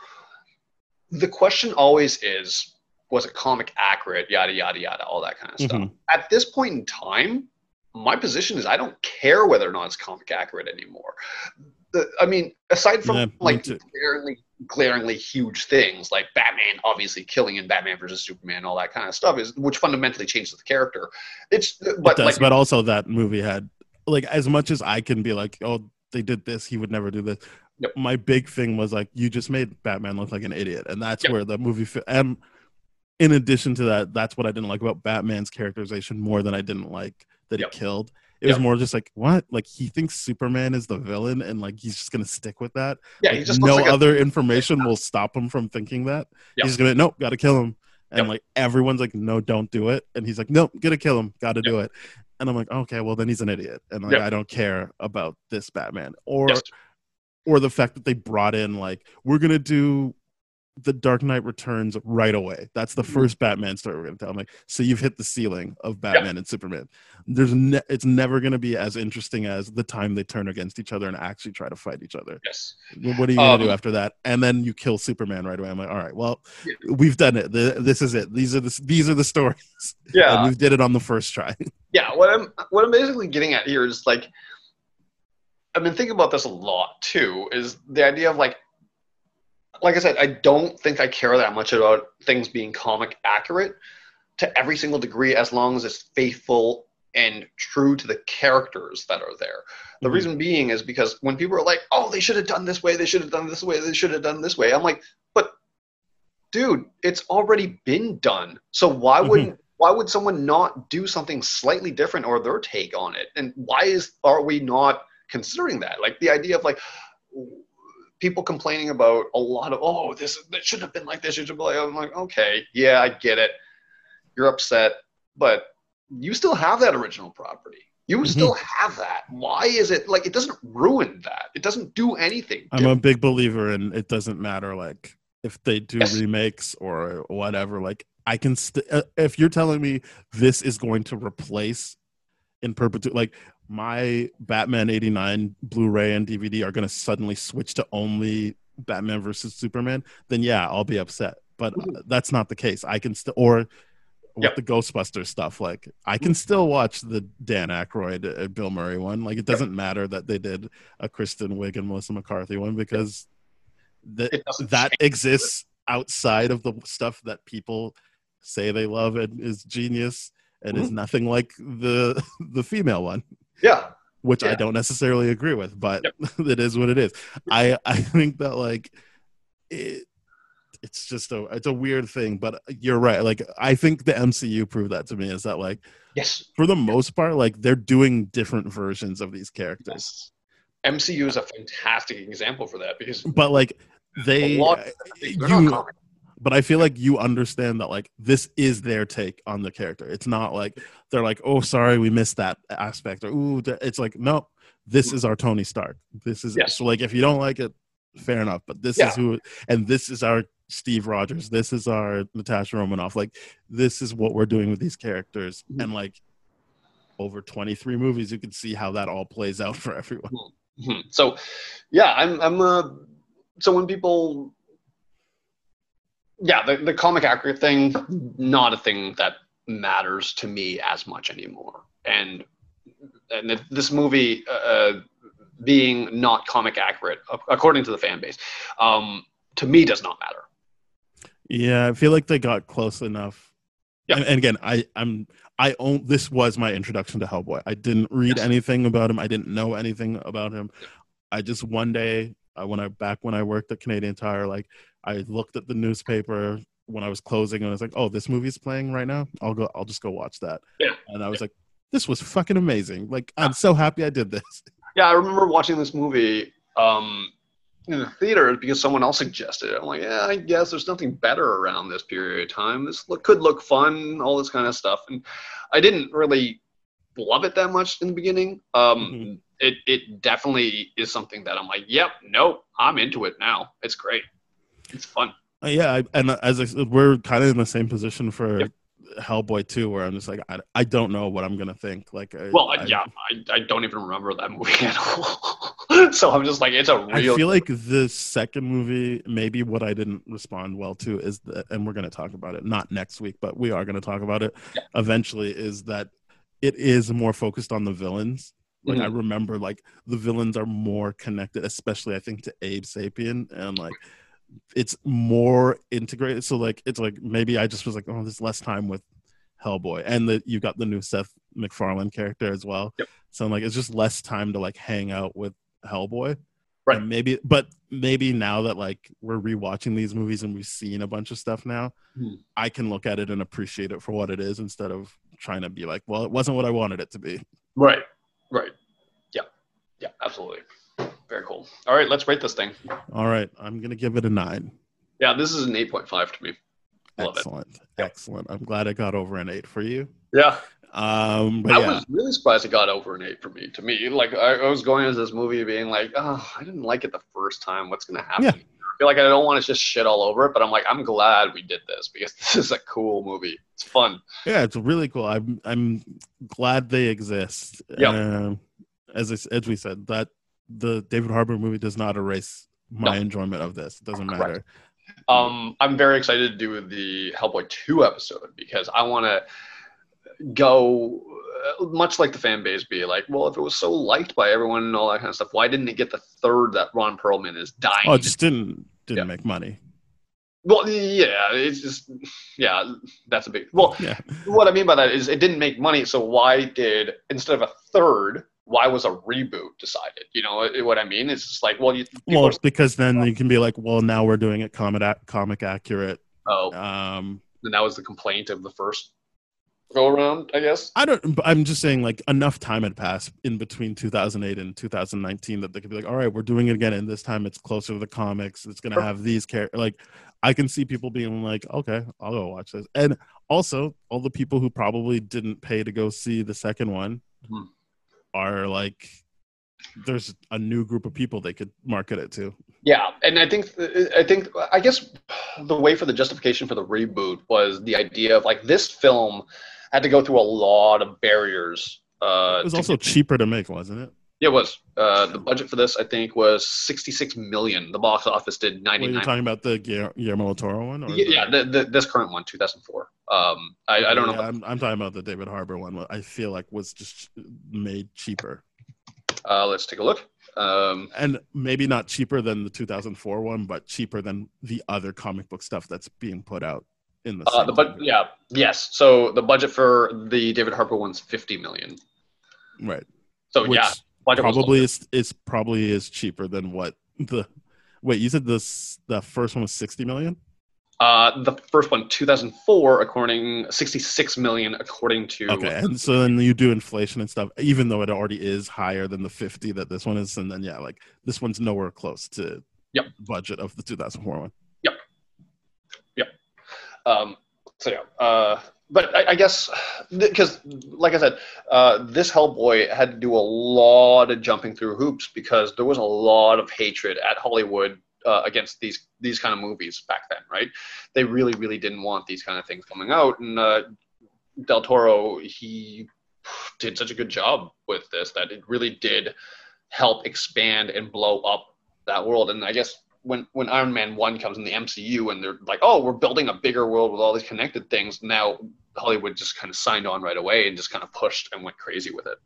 the question always is, was it comic accurate? Yada yada yada, all that kind of stuff. Mhm. At this point in time, my position is I don't care whether or not it's comic accurate anymore. The, I mean, aside from Yeah, like glaringly, glaringly huge things like Batman obviously killing in Batman versus Superman, all that kind of stuff is which fundamentally changes the character. It's uh, but it does, like but also that movie had like as much as I can be like, oh, they did this, he would never do this. Yep. My big thing was like, you just made Batman look like an idiot, and that's Yep. where the movie. Fi- and in addition to that, that's what I didn't like about Batman's characterization more than I didn't like that Yep. he killed. It was more just like what, like he thinks Superman is the villain, and like he's just gonna stick with that. yeah, Like, he just no like a- other information will stop him from thinking that. Yep. He's gonna nope, gotta kill him. And Yep. like everyone's like, no, don't do it. And he's like, nope, gotta kill him, gotta do it. And I'm like, okay, well then he's an idiot, and like. I don't care about this Batman or Yes. or the fact that they brought in like we're gonna do the Dark Knight Returns right away. That's the Mhm. first Batman story we're gonna tell. I'm like, so you've hit the ceiling of Batman and Superman. There's ne- it's never gonna be as interesting as the time they turn against each other and actually try to fight each other. yes. What are you gonna do Um, after that? And then you kill Superman right away. I'm like, all right, well, Yeah. we've done it. The, this is it. These are the these are the stories. Yeah, And we did it on the first try. yeah what i'm what i'm basically getting at here is like i've been thinking about this a lot too is the idea of like like i said i don't think i care that much about things being comic accurate to every single degree as long as it's faithful and true to the characters that are there the Mhm. reason being is because when people are like oh they should have done this way they should have done this way they should have done this way i'm like but dude it's already been done so why Mhm. wouldn't why would someone not do something slightly different or their take on it and why is are we not considering that like the idea of like people complaining about a lot of oh this that should have been like this. Should have been like i'm like okay yeah i get it. You're upset but you still have that original property. You Mhm. still have that. Why is it like it doesn't ruin that. It doesn't do anything I'm a big believer in it doesn't matter like if they do Yes. remakes or whatever like I can st- uh, if you're telling me this is going to replace in perpetuity like my Batman 89 Blu-ray and DVD are going to suddenly switch to only Batman versus Superman then yeah I'll be upset. But uh, that's not the case. I can still or with Yep. the Ghostbuster stuff like I can still watch the Dan Aykroyd uh, Bill Murray one. Like it doesn't matter that they did a Kristen Wiig and Melissa McCarthy one because that that change. exists outside of the stuff that people say they love and is genius and is nothing like the the female one yeah. Which I don't necessarily agree with but it is what it is. I I think that like it it's just a it's a weird thing but you're right. Like I think the MCU proved that to me is that like yes. for the most part like they're doing different versions of these characters. Yes. Mcu is a fantastic example for that because but like they lot uh, they're you but I feel like you understand that like this is their take on the character. It's not like they're like, oh, sorry, we missed that aspect, or ooh, it's like, no, this is our Tony Stark. This is Yes. so like if you don't like it, fair enough. But this Yeah. is who, and this is our Steve Rogers. This is our Natasha Romanoff. Like this is what we're doing with these characters, Mhm. and like over 23 movies, you can see how that all plays out for everyone. Mhm. So, yeah, I'm I'm uh, so when people, yeah, the the comic accurate thing, not a thing that matters to me as much anymore, and and this movie uh, being not comic accurate according to the fan base, um, to me does not matter. Yeah, I feel like they got close enough. Yeah. And, and again, I I'm I own this was my introduction to Hellboy. I didn't read Yes. anything about him. I didn't know anything about him. I just one day uh, when I back when I worked at Canadian Tire, like I looked at the newspaper when I was closing and I was like, "Oh, this movie's playing right now. I'll go. I'll just go watch that." Yeah. And I was like, this was fucking amazing. Like I'm so happy I did this. Yeah, I remember watching this movie um, in the theater because someone else suggested it. I'm like, yeah, I guess there's nothing better around this period of time. This look, could look fun, all this kind of stuff. And I didn't really love it that much in the beginning. Um, Mhm. It it definitely is something that I'm like, yep, nope, I'm into it now. It's great. It's fun. Uh, yeah, I, and as I said, we're kind of in the same position for Yep. Hellboy 2, where I'm just like, I, I don't know what I'm gonna think. Like, I, Well, I, yeah, I, I don't even remember that movie at all. so I'm just like, it's a I real. I feel like the second movie, maybe what I didn't respond well to is that, and we're going to talk about it, not next week, but we are going to talk about it Yeah. eventually, is that it is more focused on the villains. Like, I Mhm. remember, like, the villains are more connected, especially, I think, to Abe Sapien, and, like, it's more integrated. So, like, it's like maybe I just was like, oh, there's less time with Hellboy, and that you got the new Seth MacFarlane character as well. Yep. So, I'm like, it's just less time to, like, hang out with Hellboy. Right. And maybe, but maybe now that like we're rewatching these movies and we've seen a bunch of stuff now, Hmm. I can look at it and appreciate it for what it is instead of trying to be like, well, it wasn't what I wanted it to be. Right. Right. Yeah. Yeah. Absolutely. Very cool. All right, let's rate this thing. All right, I'm gonna give it a nine. Yeah, this is an 8.5 to me. Love. Excellent, Yep. excellent. I'm glad I got over an eight for you. Yeah. Um, but I yeah, was really surprised it got over an 8 for me. To me, like, I, I was going into this movie being like, oh, I didn't like it the first time. What's going to happen? Yeah. I feel like I don't want to just shit all over it, but I'm like, I'm glad we did this because this is a cool movie. It's fun. yeah, it's really cool. I'm I'm glad they exist. Yep. Um, as I as we said, that the David Harbour movie does not erase my No. enjoyment of this. It doesn't Correct. matter. Um, I'm very excited to do the Hellboy 2 episode because I want to go uh, much like the fan base be like, well, if it was so liked by everyone and all that kind of stuff, why didn't it get the third that Ron Perlman is dying? Oh, it just didn't didn't Yeah. make money. well, yeah, it's just, yeah, that's a big. Well, Yeah. what I mean by that is it didn't make money, so why did instead of a third, why was a reboot decided? You know what- I mean? It's just like, well, you Well, it's because then you can be like, well, now we're doing it comic comic accurate. oh, Um, and that was the complaint of the first go around, I guess. I don't. I'm just saying, like, enough time had passed in between 2008 and 2019 that they could be like, all right, we're doing it again, and this time it's closer to the comics. It's gonna have these characters. Like, I can see people being like, okay, I'll go watch this, and also all the people who probably didn't pay to go see the second one Mhm. Are like, there's a new group of people they could market it to. Yeah, and I think I think I guess the way for the justification for the reboot was the idea of like this film had to go through a lot of barriers. Uh, It was also cheaper to make, wasn't it? Yeah, it was. Uh, the budget for this, I think, was sixty-six million. The box office did Were you ninety-nine. talking about the Guillermo Toro one? Or yeah, the- yeah the, the, this current one, two thousand four. Um, I, I don't know. I'm, I'm talking about the David Harbour one. I feel like was just made cheaper, Uh, let's take a look. Um, and maybe not cheaper than the 2004 one, but cheaper than the other comic book stuff that's being put out in the. uh, the but yeah, yes. So the budget for the David Harbour one's fifty million. right. So Which yeah, probably is is probably is cheaper than what the. Wait, you said this the first one was 60 million? Uh, the first one, 2004, according 66 million, according to. Okay, and so then you do inflation and stuff, even though it already is higher than the 50 that this one is, and then yeah, like this one's nowhere close to Yep. budget of the 2004 one. Yep. Yep. Um, so yeah, uh, but I, I guess because, like I said, uh, this Hellboy had to do a lot of jumping through hoops because there was a lot of hatred at Hollywood uh, against these these kind of movies back then, right? They really, really didn't want these kind of things coming out, and uh, Del Toro he did such a good job with this that it really did help expand and blow up that world. And I guess when when Iron Man one comes in the MCU and they're like, oh, we're building a bigger world with all these connected things. Now Hollywood just kind of signed on right away and just kind of pushed and went crazy with it.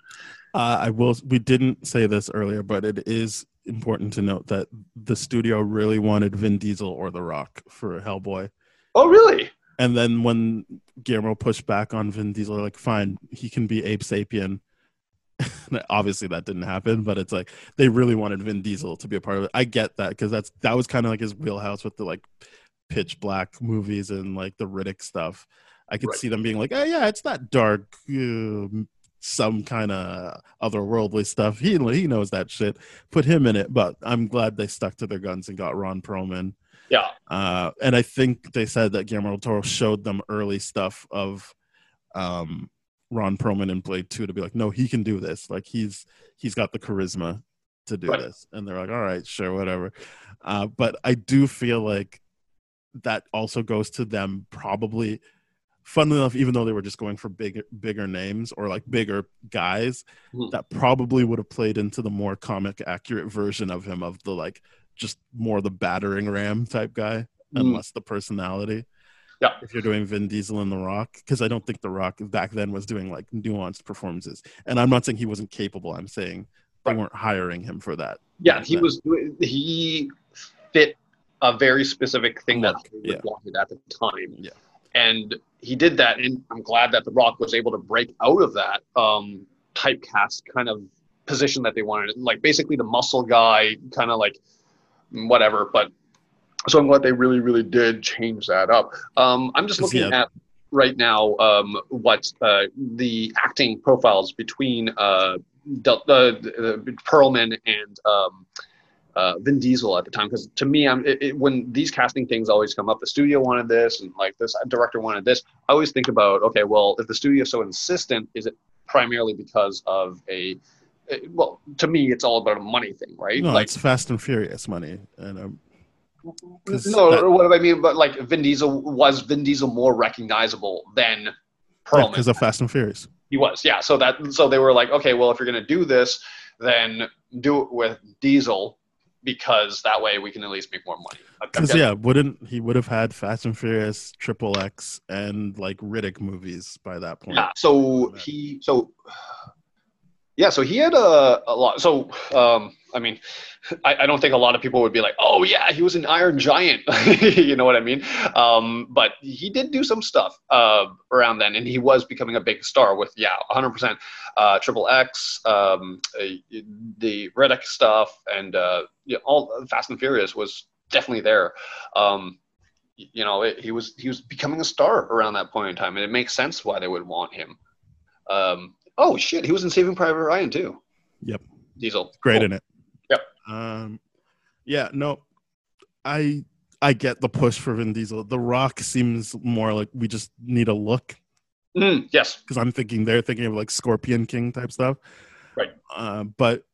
Uh, I will. We didn't say this earlier, but it is important to note that the studio really wanted Vin Diesel or The Rock for Hellboy, Oh, really? and then when Guillermo pushed back on Vin Diesel, like, "Fine, he can be Abe Sapien." Obviously, that didn't happen, but it's like they really wanted Vin Diesel to be a part of it. I get that because that's that was kind of like his wheelhouse with the like pitch black movies and like the Riddick stuff. I could Right. see them being like, "Oh yeah, it's that dark, uh, some kind of otherworldly stuff. He he knows that shit. Put him in it, but I'm glad they stuck to their guns and got Ron Perlman. Yeah. Uh, and I think they said that Guillermo del Toro showed them early stuff of um, Ron Perlman in Blade Two to be like, no, he can do this. Like he's he's got the charisma to do Right. this. And they're like, all right, sure, whatever. Uh, but I do feel like that also goes to them probably. Funnily enough, even though they were just going for bigger bigger names or like bigger guys, Mhm. that probably would have played into the more comic accurate version of him of the like just more the battering ram type guy and Mm. less the personality. Yeah. If you're doing Vin Diesel and The Rock, because I don't think The Rock back then was doing like nuanced performances. And I'm not saying he wasn't capable. I'm saying they Right. weren't hiring him for that. Yeah, he that- was. He fit a very specific thing that Look, yeah. wanted at the time. Yeah. and he did that, and I'm glad that The Rock was able to break out of that um, typecast kind of position that they wanted. Like basically the muscle guy, kind of like whatever. But so I'm glad they really, really did change that up. Um, I'm just looking yeah. at right now um, what uh, the acting profiles between uh, Del- uh, uh, Perlman and um, uh, Vin Diesel at the time. Because to me, I'm it, it, when these casting things always come up, the studio wanted this, and like this director wanted this. I always think about okay, well, if the studio is so insistent, is it primarily because of a uh, well, to me, it's all about a money thing, right? No, like, it's Fast and Furious money. And um, no, that- what do I mean? But like Vin Diesel was Vin Diesel more recognizable than Perlman? because of Fast and Furious. He was, yeah. So that so they were like, okay, well, if you're gonna do this, then do it with Diesel because that way we can at least make more money. Because yeah, wouldn't he would have had Fast and Furious, Triple X, and like Riddick movies by that point? yeah. So he so yeah, so he had a, a lot. So um, I mean, I, I don't think a lot of people would be like, oh yeah, he was an Iron Giant. you know what I mean? Um, but he did do some stuff uh, around then, and he was becoming a big star with yeah, 100% uh, Triple X, um, the Riddick stuff, and uh, yeah, all Fast and Furious was definitely there. Um, you know, it, he was he was becoming a star around that point in time, and it makes sense why they would want him. Um, oh shit, he was in Saving Private Ryan too. Yep. Diesel, great in it. Yep. Um, yeah, no, I I get the push for Vin Diesel. The Rock seems more like we just need a look Mm, yes, because I'm thinking they're thinking of like Scorpion King type stuff. Right. Uh, but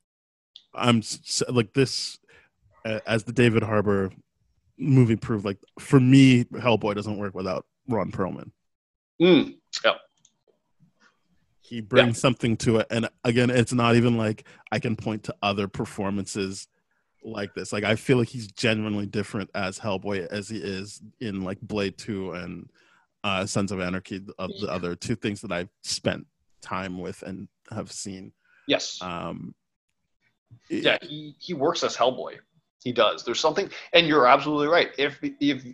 I'm like this uh, as the David Harbour movie proved. Like for me, Hellboy doesn't work without Ron Perlman. mm, he brings something to it and again it's not even like i can point to other performances like this like i feel like he's genuinely different as hellboy as he is in like blade 2 and uh sons of anarchy of the other two things that i've spent time with and have seen yes. um yeah, he, he works as Hellboy. He does. There's something, and you're absolutely right. If if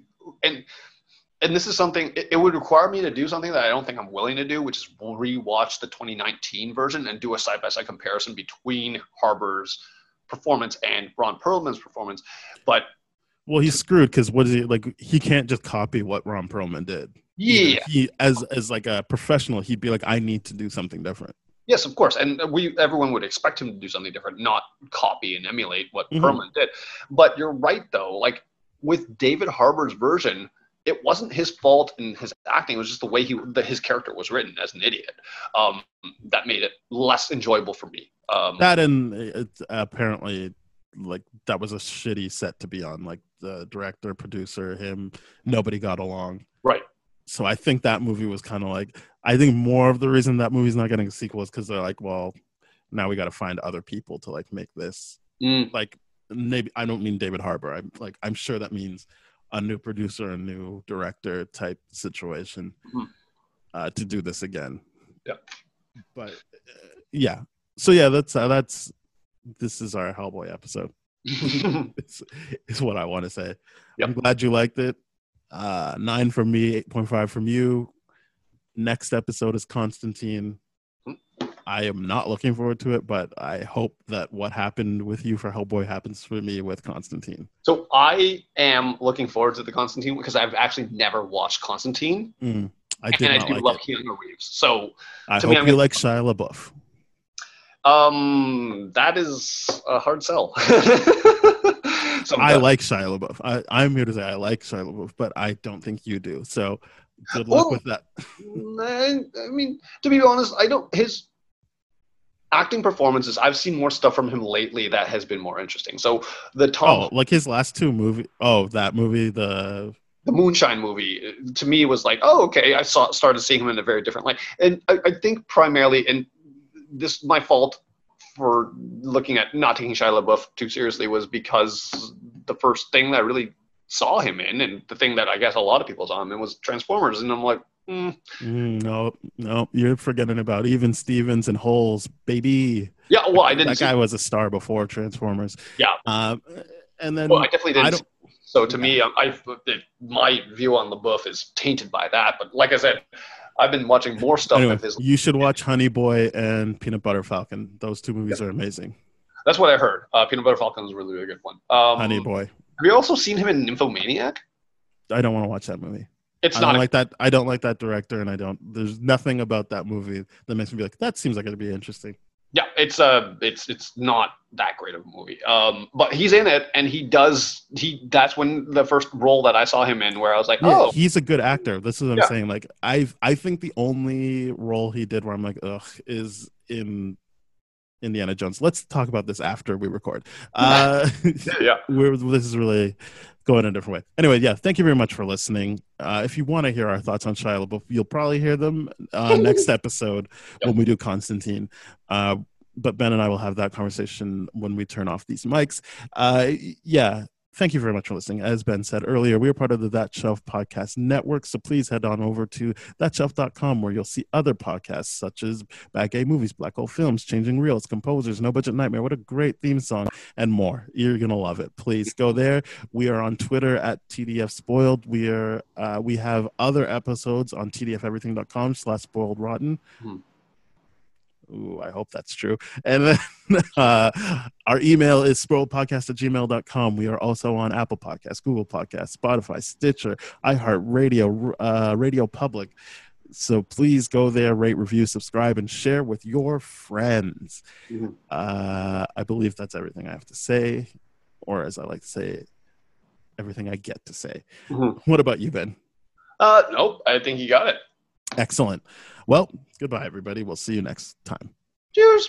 and and this is something, it, would require me to do something that I don't think I'm willing to do, which is rewatch the 2019 version and do a side by side comparison between Harbour's performance and Ron Perlman's performance. But well he's screwed because what is he like he can't just copy what ron perlman did yeah, he as as like a professional he'd be like i need to do something different Yes, of course, and we everyone would expect him to do something different, not copy and emulate what Mhm. Perlman did. But you're right, though. Like with David Harbour's version, it wasn't his fault in his acting. It was just the way he the, his character was written as an idiot. Um, that made it less enjoyable for me. Um, that and it's apparently like that was a shitty set to be on like the director producer him nobody got along right. so i think that movie was kind of like i think more of the reason that movie's not getting a sequel is because they're like well now we got to find other people to like make this Mm, like maybe i don't mean david harbour i'm like i'm sure that means a new producer a new director type situation Mhm. uh, to do this again. Yeah. but uh, yeah. So yeah that's uh, that's this is our hellboy episode. It's, is what i want to say. Yep. i'm glad you liked it. Uh nine from me 8.5 from you. Next episode is constantine i am not looking forward to it but i hope that what happened with you for hellboy happens for me with constantine so I am looking forward to the Constantine because I've actually never watched Constantine. Mm. I did and I do like love it. Keanu Reeves. So I to hope me, I'm you gonna- like Shia LaBeouf. um, that is a hard sell. so I like Shia LaBeouf. I, I'm here to say I like Shia LaBeouf, but I don't think you do. So good luck Well, with that. I mean, to be honest, I don't. His acting performances, I've seen more stuff from him lately that has been more interesting. So the Tom, Oh, like his last two movie. Oh, that movie, the the Moonshine movie, uh, to me was like, oh, okay. I saw started seeing him in a very different light, and I, I think primarily, and this my fault for looking at not taking Shia LaBeouf too seriously was because the first thing that I really saw him in, and the thing that I guess a lot of people saw him in was Transformers, and I'm like, mm, Mm, no, no, you're forgetting about even Stevens and Holes, baby. yeah. Well, I didn't. That see, guy was a star before Transformers. Yeah. Um, and then well, I definitely didn't. I see-. So to me, I, I my view on LaBeouf is tainted by that. But like I said, I've been watching more stuff Anyway, of his. you should watch Honey Boy and Peanut Butter Falcon. Those two movies are amazing. That's what I heard. Uh, Peanut Butter Falcon is really, really good one. Um, Honey Boy. Have you also seen him in Nymphomaniac? I don't want to watch that movie. It's I not don't a- like that. I don't like that director, and I don't. There's nothing about that movie that makes me be like, that seems like it'd be interesting. yeah, it's uh it's it's not that great of a movie. Um, but he's in it, and he does he. That's when the first role that I saw him in, where I was like, Yeah, oh, he's a good actor. This is what I'm saying. Like, I I think the only role he did where I'm like, ugh, is in Indiana Jones. Let's talk about this after we record. Uh, yeah, we're this is really going a different way. Anyway, yeah, thank you very much for listening. Uh, if you want to hear our thoughts on Shia LaBeouf, you'll probably hear them uh, next episode when we do Constantine. Uh, but Ben and I will have that conversation when we turn off these mics. Uh, yeah. Thank you very much for listening. As Ben said earlier, we are part of the That Shelf Podcast Network. So please head on over to thatshelf.com where you'll see other podcasts such as Bad Gay Movies, Black Hole Films, Changing Reels, Composers, No Budget Nightmare. What a great theme song and more. You're going to love it. Please go there. We are on Twitter at TDF Spoiled. We are uh, we have other episodes on tdfeverything.com slash spoiled rotten. Hmm. Ooh, I hope that's true. And then uh, our email is spoiledpodcast at gmail.com. We are also on Apple Podcasts, Google Podcasts, Spotify, Stitcher, iHeartRadio, uh, Radio Public. So please go there, rate, review, subscribe, and share with your friends. Mhm. Uh, I believe that's everything I have to say, or as I like to say, everything I get to say. Mhm. What about you, Ben? uh, nope, I think you got it. Excellent. Well, goodbye, everybody. We'll see you next time. Cheers.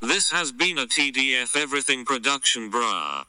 This has been a TDF Everything production, brah.